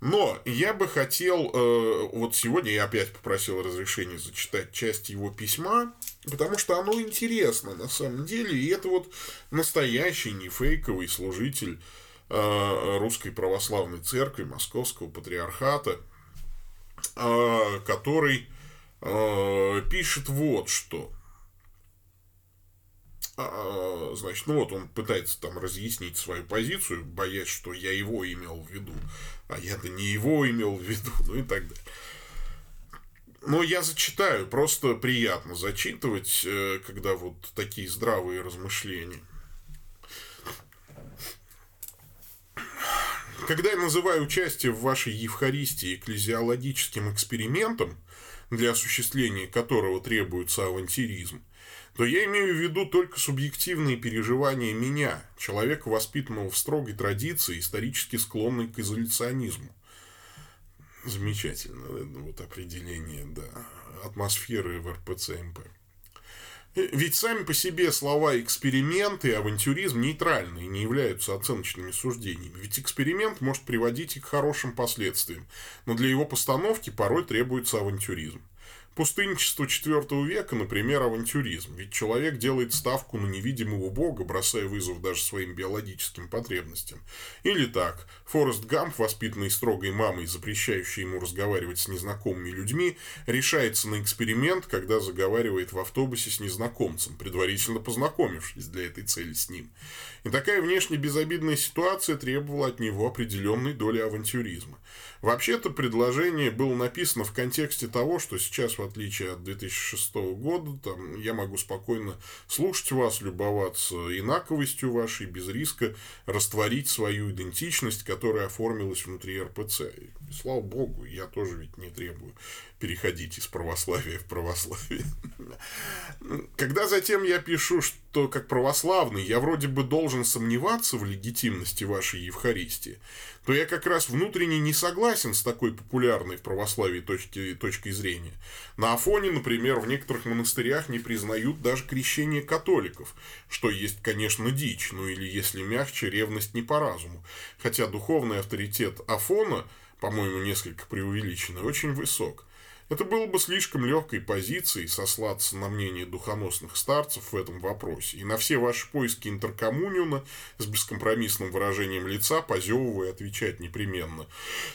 S2: Но я бы хотел, э, вот сегодня я опять попросил разрешения зачитать часть его письма, потому что оно интересно на самом деле, и это вот настоящий, не фейковый служитель э, Русской Православной Церкви, Московского Патриархата, э, который пишет вот что. А, значит, ну вот он пытается там разъяснить свою позицию, боясь, что я его имел в виду, а я-то не его имел в виду, (laughs) ну и так далее. Но я зачитаю, просто приятно зачитывать, э, когда вот такие здравые размышления. Когда я называю участие в вашей Евхаристии экклезиологическим экспериментом, для осуществления которого требуется авантюризм, то я имею в виду только субъективные переживания меня, человека, воспитанного в строгой традиции, исторически склонной к изоляционизму. Замечательно, вот определение, да, атмосферы в РПЦ МП. Ведь сами по себе слова эксперимент и авантюризм нейтральны и не являются оценочными суждениями. Ведь эксперимент может приводить и к хорошим последствиям, но для его постановки порой требуется авантюризм. Пустынничество IV века, например, авантюризм. Ведь человек делает ставку на невидимого бога, бросая вызов даже своим биологическим потребностям. Или так. Форест Гамп, воспитанный строгой мамой, запрещающей ему разговаривать с незнакомыми людьми, решается на эксперимент, когда заговаривает в автобусе с незнакомцем, предварительно познакомившись для этой цели с ним. И такая внешне безобидная ситуация требовала от него определенной доли авантюризма. Вообще-то предложение было написано в контексте того, что сейчас, в отличие от 2006 года, там, я могу спокойно слушать вас, любоваться инаковостью вашей, без риска растворить свою идентичность, которая оформилась внутри РПЦ. Слава богу, я тоже ведь не требую переходить из православия в православие. Когда затем я пишу, что как православный я вроде бы должен сомневаться в легитимности вашей Евхаристии, то я как раз внутренне не согласен с такой популярной в православии точки, точкой зрения. На Афоне, например, в некоторых монастырях не признают даже крещение католиков, что есть, конечно, дичь, ну или, если мягче, ревность не по разуму. Хотя духовный авторитет Афона, по-моему, несколько преувеличенный, очень высок. Это было бы слишком легкой позицией сослаться на мнение духоносных старцев в этом вопросе, и на все ваши поиски интеркоммуниуна с бескомпромиссным выражением лица, позевывая, отвечать непременно.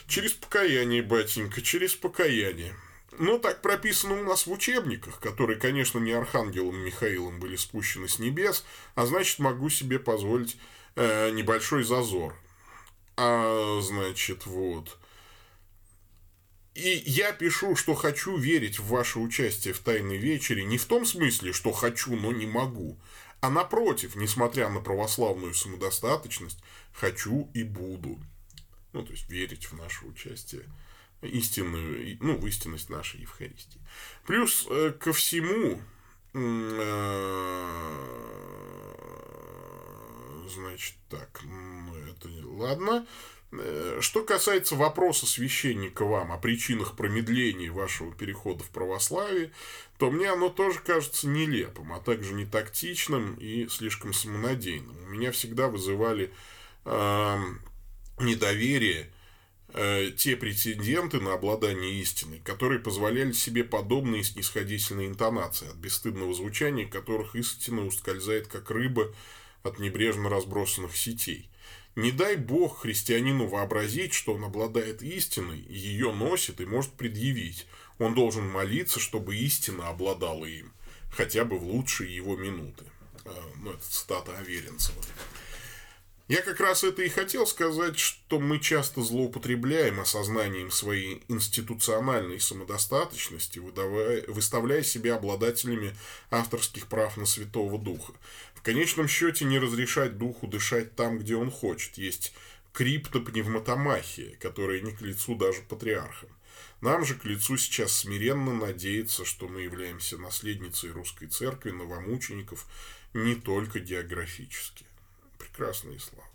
S2: Через покаяние, батенька, через покаяние. Но так прописано у нас в учебниках, которые, конечно, не архангелом Михаилом были спущены с небес, а значит, могу себе позволить э, небольшой зазор. А, значит, вот. И я пишу, что хочу верить в ваше участие в Тайной Вечере не в том смысле, что хочу, но не могу, а напротив, несмотря на православную самодостаточность, хочу и буду. Ну, то есть верить в наше участие, истинную, ну, в истинность нашей Евхаристии. Плюс э, ко всему, э, значит, так, это ладно. Э, что касается вопроса священника вам о причинах промедления вашего перехода в православие, то мне оно тоже кажется нелепым, а также не тактичным и слишком самонадеянным. У меня всегда вызывали э, недоверие э, те претенденты на обладание истиной, которые позволяли себе подобные снисходительные интонации, от бесстыдного звучания которых истина ускользает, как рыба от небрежно разбросанных сетей. Не дай бог христианину вообразить, что он обладает истиной, ее носит и может предъявить. Он должен молиться, чтобы истина обладала им, хотя бы в лучшие его минуты. Э, ну, это цитата Аверинцева. Я как раз это и хотел сказать, что мы часто злоупотребляем осознанием своей институциональной самодостаточности, выдавая, выставляя себя обладателями авторских прав на Святого Духа. Конечном счете не разрешать Духу дышать там, где он хочет. Есть криптопневмотомахия, которая не к лицу даже патриархам. Нам же к лицу сейчас смиренно надеяться, что мы являемся наследницей русской церкви, новомучеников, не только географически прекрасные слова.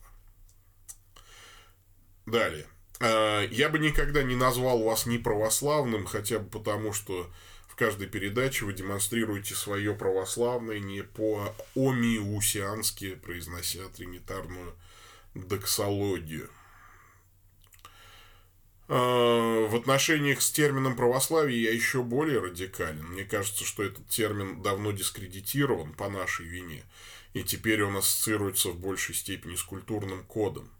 S2: Далее. А, я бы никогда не назвал вас неправославным, хотя бы потому, что каждой передаче вы демонстрируете свое православное не по омиусиански, произнося тринитарную доксологию. А, в отношениях с термином православие я еще более радикален. Мне кажется, что этот термин давно дискредитирован по нашей вине и теперь он ассоциируется в большей степени с культурным кодом.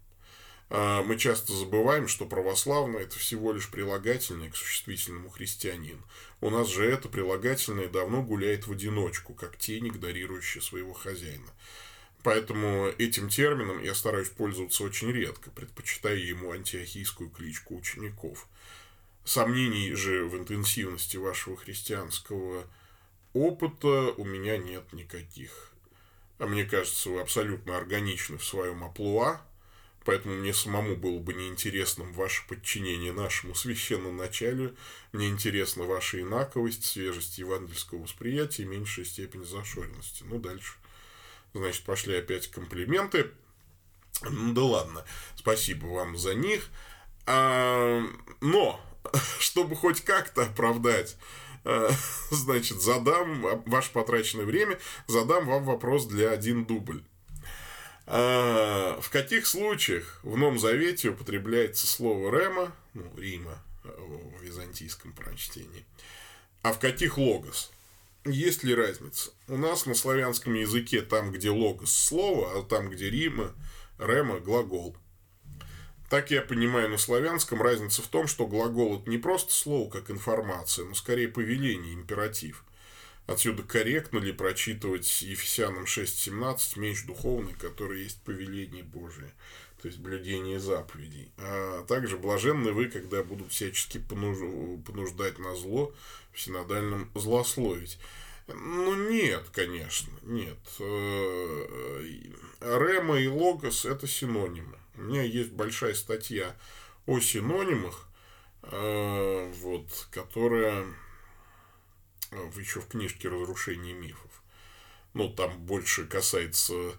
S2: А, мы часто забываем, что православное – это всего лишь прилагательное к существительному христианин. У нас же это прилагательное давно гуляет в одиночку, как тень, игнорирующая своего хозяина. Поэтому этим термином я стараюсь пользоваться очень редко, предпочитая ему антиохийскую кличку учеников. Сомнений же в интенсивности вашего христианского опыта у меня нет никаких. А мне кажется, вы абсолютно органичны в своем оплуа, поэтому мне самому было бы неинтересным ваше подчинение нашему священному началу, мне интересна ваша инаковость, свежесть евангельского восприятия и меньшая степень зашоренности. Ну, дальше. Значит, пошли опять комплименты. Ну, да ладно, спасибо вам за них. А, но, (laughs) чтобы хоть как-то оправдать Э, (laughs) значит, задам ваше потраченное время, задам вам вопрос для один дубль. Э, в каких случаях в Новом Завете употребляется слово Рема, ну, Рима в византийском прочтении, а в каких логос? Есть ли разница? У нас на славянском языке там, где логос слово, а там, где Рима, Рема глагол – так я понимаю на славянском разница в том, что глагол это не просто слово как информация, но скорее повеление, императив. Отсюда корректно ли прочитывать Ефесянам 6.17 меч духовный, который есть повеление Божие, то есть блюдение заповедей. А также блаженны вы, когда будут всячески понуждать на зло в синодальном злословить. Ну, нет, конечно, нет. Э, Рема и Логос – это синонимы. У меня есть большая статья о синонимах, э, вот, которая э, еще в книжке «Разрушение мифов». Ну, там больше касается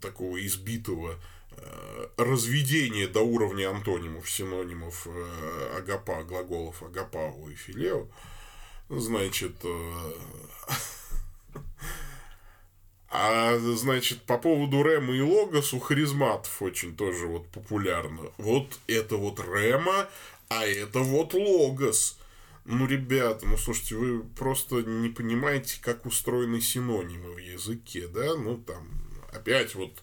S2: такого избитого э, разведения до уровня антонимов, синонимов агапа, глаголов агапау и филео. Значит, (laughs) а, значит, по поводу Рема и Логос у харизматов очень тоже вот популярно. Вот это вот Рема, а это вот Логос. Ну, ребята, ну, слушайте, вы просто не понимаете, как устроены синонимы в языке, да? Ну, там, опять вот,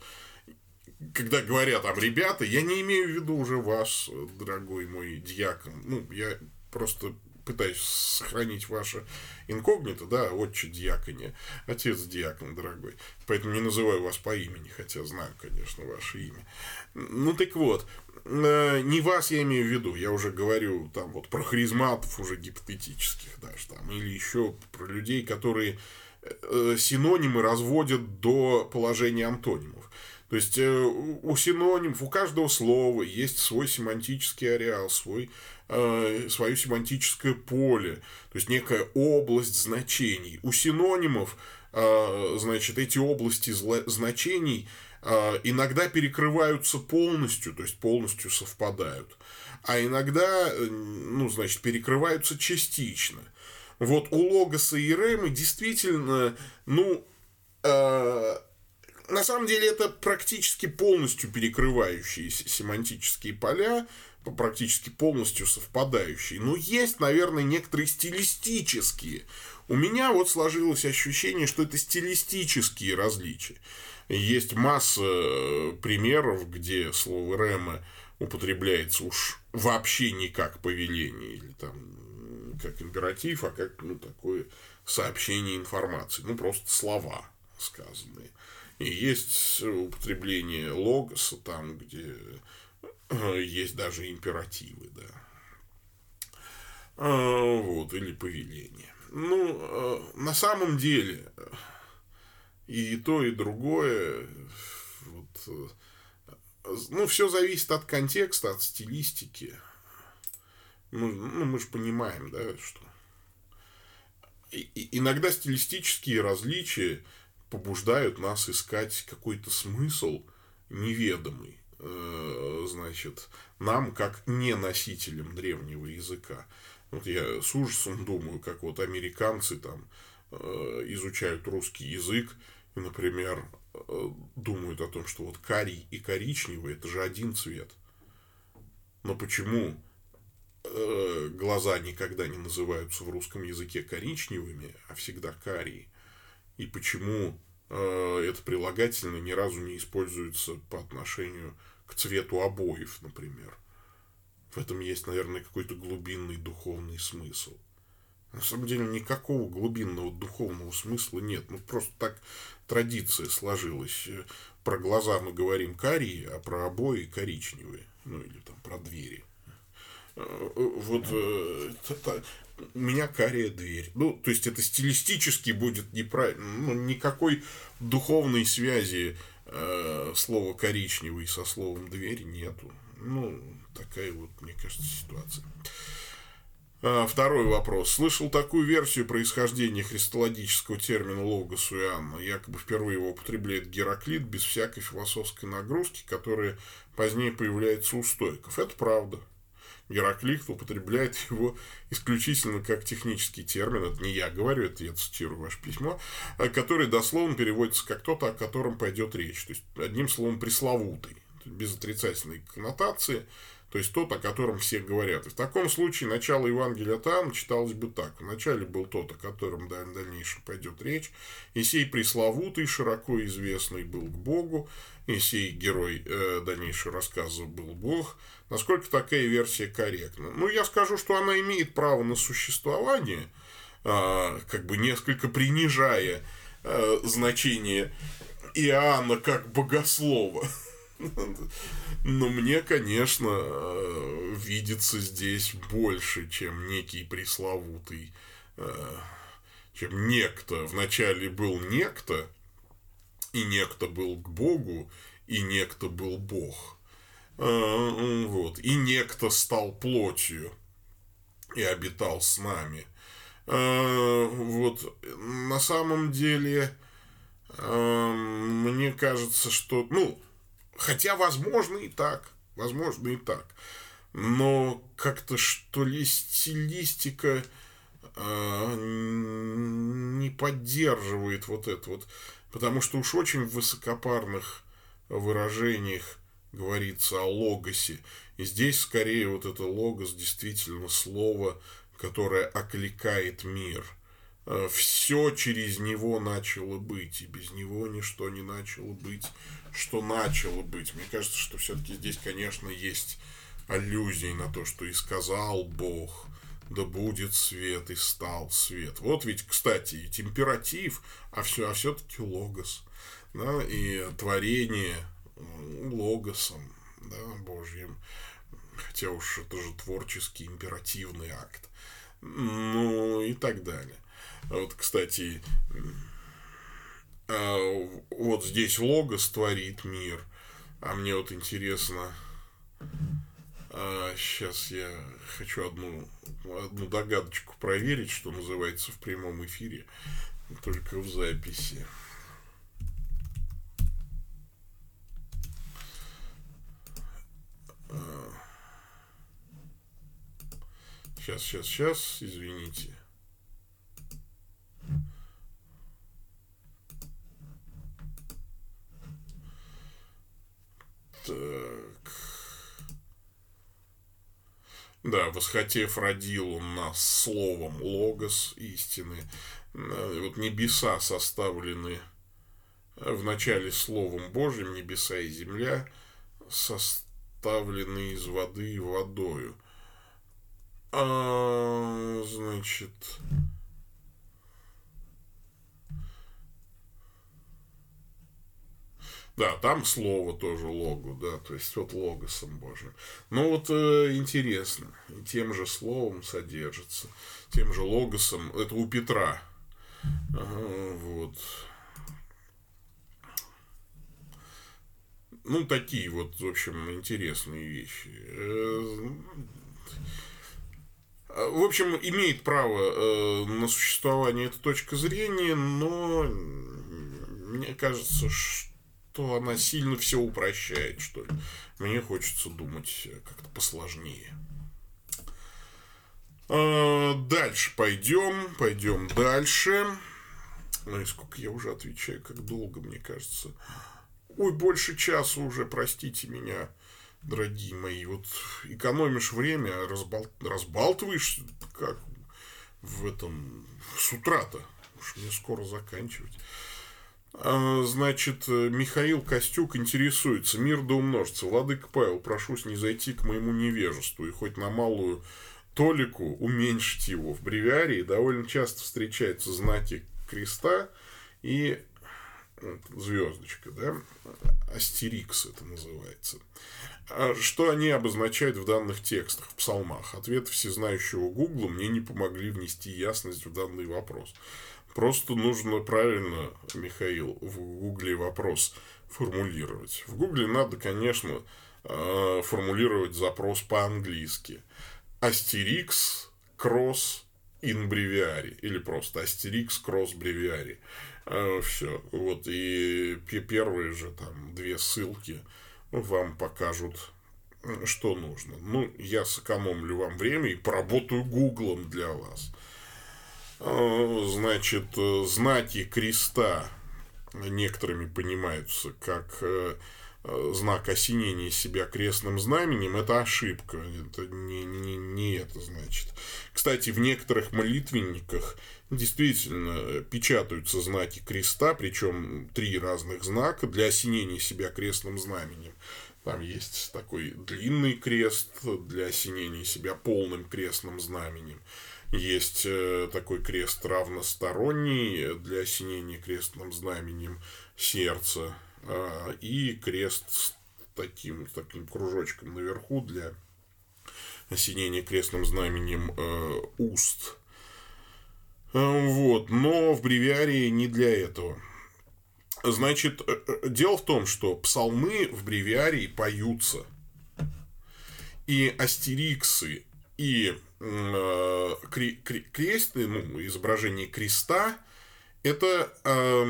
S2: когда говорят там ребята, я не имею в виду уже вас, дорогой мой дьякон. Ну, я просто пытаюсь сохранить ваше инкогнито, да, отче дьяконе, отец дьякон, дорогой. Поэтому не называю вас по имени, хотя знаю, конечно, ваше имя. Ну, так вот, не вас я имею в виду, я уже говорю там вот про харизматов уже гипотетических даже там, или еще про людей, которые э, синонимы разводят до положения антонимов. То есть э, у синонимов, у каждого слова есть свой семантический ареал, свой э, свое семантическое поле, то есть некая область значений. У синонимов, э, значит, эти области значений э, иногда перекрываются полностью, то есть полностью совпадают, а иногда, э, ну, значит, перекрываются частично. Вот у Логоса и Ремы действительно, ну, э, на самом деле это практически полностью перекрывающиеся семантические поля, практически полностью совпадающие. Но есть, наверное, некоторые стилистические. У меня вот сложилось ощущение, что это стилистические различия. Есть масса э, примеров, где слово «рема» употребляется уж вообще не как повеление или там как императив, а как ну, такое сообщение информации. Ну, просто слова сказанные. И есть употребление логоса там, где э, есть даже императивы, да. А, вот, или повеление. Ну, э, на самом деле, и то, и другое, вот, э, ну, все зависит от контекста, от стилистики. Ну, ну мы же понимаем, да, что и, и иногда стилистические различия побуждают нас искать какой-то смысл неведомый, э, значит, нам как не носителям древнего языка. Вот я с ужасом думаю, как вот американцы там э, изучают русский язык, например, э, думают о том, что вот карий и коричневый это же один цвет. Но почему глаза никогда не называются в русском языке коричневыми, а всегда карие? и почему э, это прилагательное ни разу не используется по отношению к цвету обоев, например. В этом есть, наверное, какой-то глубинный духовный смысл. На самом деле никакого глубинного духовного смысла нет. Ну, просто так традиция сложилась. Про глаза мы говорим карие, а про обои коричневые. Ну, или там про двери. Э, вот э, у меня кария дверь. Ну, то есть это стилистически будет неправильно. Ну, никакой духовной связи э, слова коричневый со словом дверь нету. Ну, такая вот, мне кажется, ситуация. А, второй вопрос. Слышал такую версию происхождения христологического термина логос у Иоанна. Якобы впервые его употребляет Гераклит без всякой философской нагрузки, которая позднее появляется у стойков. Это правда. Гераклит употребляет его исключительно как технический термин, это не я говорю, это я цитирую ваше письмо, а который дословно переводится как тот, о котором пойдет речь. То есть, одним словом, пресловутый, без отрицательной коннотации, то есть тот, о котором все говорят. И в таком случае начало Евангелия там читалось бы так. Вначале был тот, о котором в дальнейшем пойдет речь, и сей пресловутый, широко известный был к Богу, и сей герой э, дальнейшего рассказа был Бог, насколько такая версия корректна. Ну, я скажу, что она имеет право на существование, э, как бы несколько принижая э, значение Иоанна как богослова. (laughs) Но мне, конечно, э, видится здесь больше, чем некий пресловутый, э, чем некто. Вначале был некто, и некто был к Богу, и некто был Бог. Э, вот. И некто стал плотью и обитал с нами. Вот. На самом деле, мне кажется, что, ну, Хотя, возможно, и так. Возможно, и так. Но как-то, что ли, стилистика э, не поддерживает вот это вот. Потому что уж очень в высокопарных выражениях говорится о логосе. И здесь скорее вот это логос действительно слово, которое окликает мир – Э, все через него начало быть, и без него ничто не начало быть, что начало быть. Мне кажется, что все-таки здесь, конечно, есть аллюзии на то, что и сказал Бог, да будет свет, и стал свет. Вот ведь, кстати, температив, а все, а все-таки логос, да, и творение логосом, да, Божьим, хотя уж это же творческий императивный акт, ну и так далее. Вот, кстати, а, вот здесь логос творит мир. А мне вот интересно, сейчас а, я хочу одну, одну догадочку проверить, что называется в прямом эфире, только в записи. Сейчас, сейчас, сейчас, извините. Так. Да, восхотев родил он нас словом логос истины. Э, вот небеса составлены в начале Словом Божьим, небеса и земля составлены из воды и водою. А, значит, Да, там слово тоже логу, да, то есть вот логосом Божьим. Ну вот э, интересно, тем же словом содержится, тем же логосом, это у Петра. Ага, вот. Ну, такие вот, в общем, интересные вещи. Э, в общем, имеет право э, на существование эта точка зрения, но мне кажется, что что она сильно все упрощает, что ли. Мне хочется думать как-то посложнее. А, дальше пойдем, пойдем дальше. Ну и сколько я уже отвечаю, как долго, мне кажется. Ой, больше часа уже, простите меня, дорогие мои. Вот экономишь время, разбал... разбалтываешь, как в этом, с утра-то. Уж мне скоро заканчивать. А, значит, Михаил Костюк интересуется. Мир да умножится. Владыка Павел, прошу не зайти к моему невежеству и хоть на малую толику уменьшить его. В бревиарии довольно часто встречаются знаки креста и звездочка, да, астерикс это называется. А что они обозначают в данных текстах, в псалмах? Ответы всезнающего Гугла мне не помогли внести ясность в данный вопрос. Просто нужно правильно, Михаил, в Гугле вопрос формулировать. В Гугле надо, конечно, э, формулировать запрос по-английски. Астерикс, кросс, breviary. Или просто астерикс, кросс, бревиари. Э, Все. Вот. И первые же там две ссылки вам покажут что нужно. Ну, я сэкономлю вам время и поработаю гуглом для вас. Э, значит, э, знаки креста некоторыми понимаются как э, знак осенения себя крестным знаменем, это ошибка. Это не, не, не это значит. Кстати, в некоторых молитвенниках действительно печатаются знаки креста, причем три разных знака для осенения себя крестным знаменем. Там есть такой длинный крест для осенения себя полным крестным знаменем. Есть э, такой крест равносторонний для осенения крестным знаменем сердца. А, и крест с таким, таким кружочком наверху для осенения крестным знаменем э, уст. А, вот. Но в бревиарии не для этого. Значит, э, дело в том, что псалмы в бревиарии поются. И астериксы, и крест, ну, изображение креста, это, э,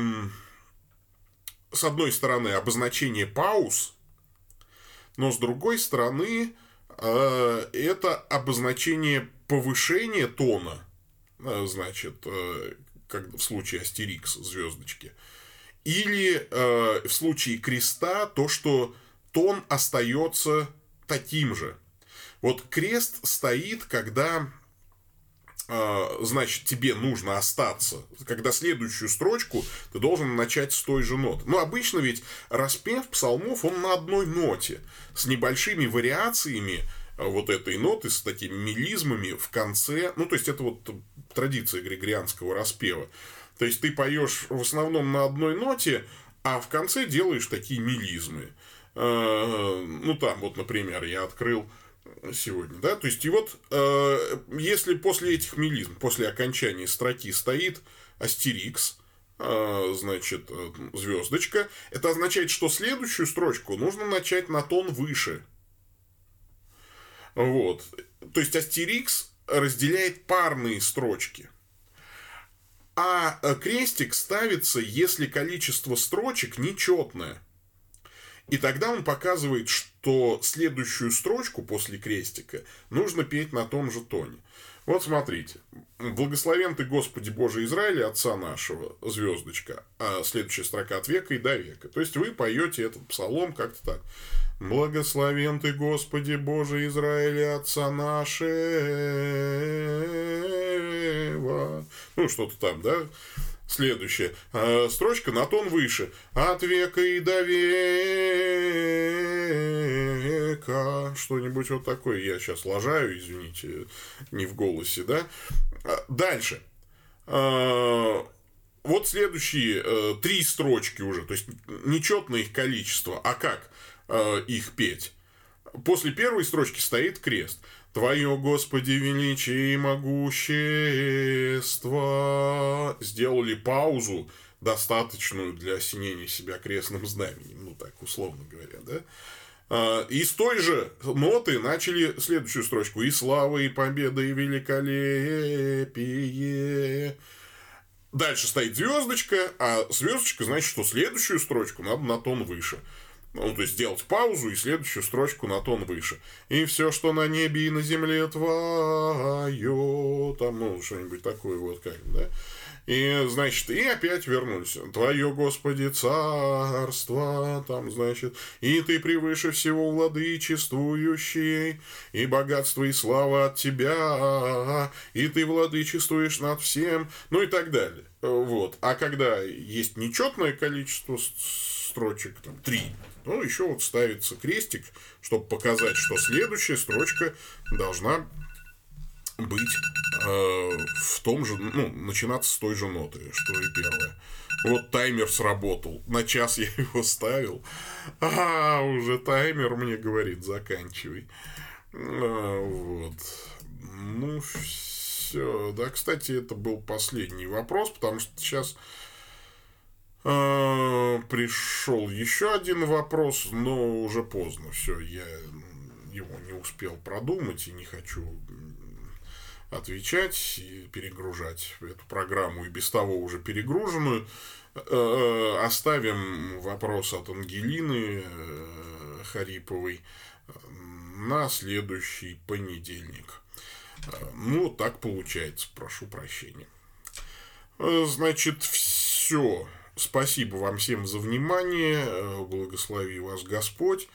S2: с одной стороны, обозначение пауз, но с другой стороны, э, это обозначение повышения тона, э, значит, э, как в случае Астерикс звездочки, или э, в случае креста то, что тон остается таким же. Вот крест стоит, когда а, значит, тебе нужно остаться, когда следующую строчку ты должен начать с той же ноты. Ну, обычно ведь распев псалмов, он на одной ноте, с небольшими вариациями а, вот этой ноты, с такими мелизмами в конце. Ну, то есть, это вот традиция григорианского распева. То есть, ты поешь в основном на одной ноте, а в конце делаешь такие мелизмы. А, ну, там вот, например, я открыл сегодня, да, то есть и вот э, если после этих мелизм, после окончания строки стоит астерикс, э, значит, э, звездочка, это означает, что следующую строчку нужно начать на тон выше. Вот. То есть астерикс разделяет парные строчки. А крестик ставится, если количество строчек нечетное. И тогда он показывает, что следующую строчку после крестика нужно петь на том же тоне. Вот смотрите. «Благословен ты, Господи Боже Израиля, Отца нашего, звездочка». А следующая строка от века и до века. То есть, вы поете этот псалом как-то так. «Благословен ты, Господи Боже Израиля, Отца нашего». Ну, что-то там, да? Следующая э, строчка на тон выше. От века и до века. Что-нибудь вот такое. Я сейчас лажаю, извините, не в голосе, да. А, дальше. Э, вот следующие э, три строчки уже. То есть, нечетное их количество. А как э, их петь? После первой строчки стоит крест. Твое, Господи, величие и могущество. Сделали паузу, достаточную для осенения себя крестным знаменем, ну так условно говоря, да? А, и с той же ноты начали следующую строчку. И слава, и победа, и великолепие. Дальше стоит звездочка, а звездочка значит, что следующую строчку надо на тон выше. Ну, то есть сделать паузу и следующую строчку на тон выше. И все, что на небе и на земле твое, там, ну, что-нибудь такое вот как, да. И, значит, и опять вернулись. Твое, Господи, царство, там, значит, и ты превыше всего владычествующий, и богатство и слава от тебя, и ты владычествуешь над всем, ну и так далее. Вот. А когда есть нечетное количество строчек, там, три, ну, еще вот ставится крестик, чтобы показать, что следующая строчка должна быть э, в том же, ну, начинаться с той же ноты, что и первая. Вот таймер сработал. На час я (laughs) его ставил. А, уже таймер мне говорит, заканчивай. А, вот. Ну, все. Да, кстати, это был последний вопрос, потому что сейчас а, пришел еще один вопрос, но уже поздно. Все, я его не успел продумать и не хочу отвечать и перегружать эту программу и без того уже перегруженную. Э, э, оставим вопрос от Ангелины э, Хариповой на следующий понедельник. Ну, так получается, прошу прощения. Значит, все. Спасибо вам всем за внимание. Благослови вас Господь.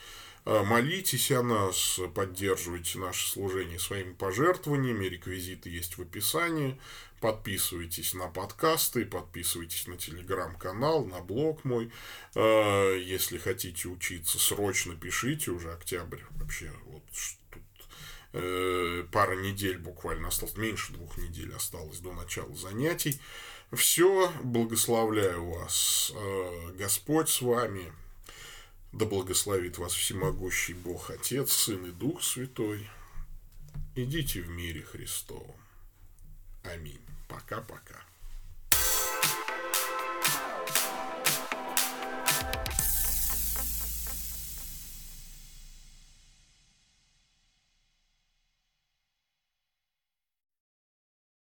S2: Э, молитесь о нас, поддерживайте наше служение своими пожертвованиями. Реквизиты есть в описании. Подписывайтесь на подкасты, подписывайтесь на телеграм-канал, на блог мой. Э, если хотите учиться, срочно пишите. Уже октябрь вообще вот тут пара недель буквально осталось, меньше двух недель осталось до начала занятий. Все, благословляю вас. Э, Господь с вами. Да благословит вас всемогущий Бог, Отец, Сын и Дух Святой. Идите в мире Христовом. Аминь. Пока-пока.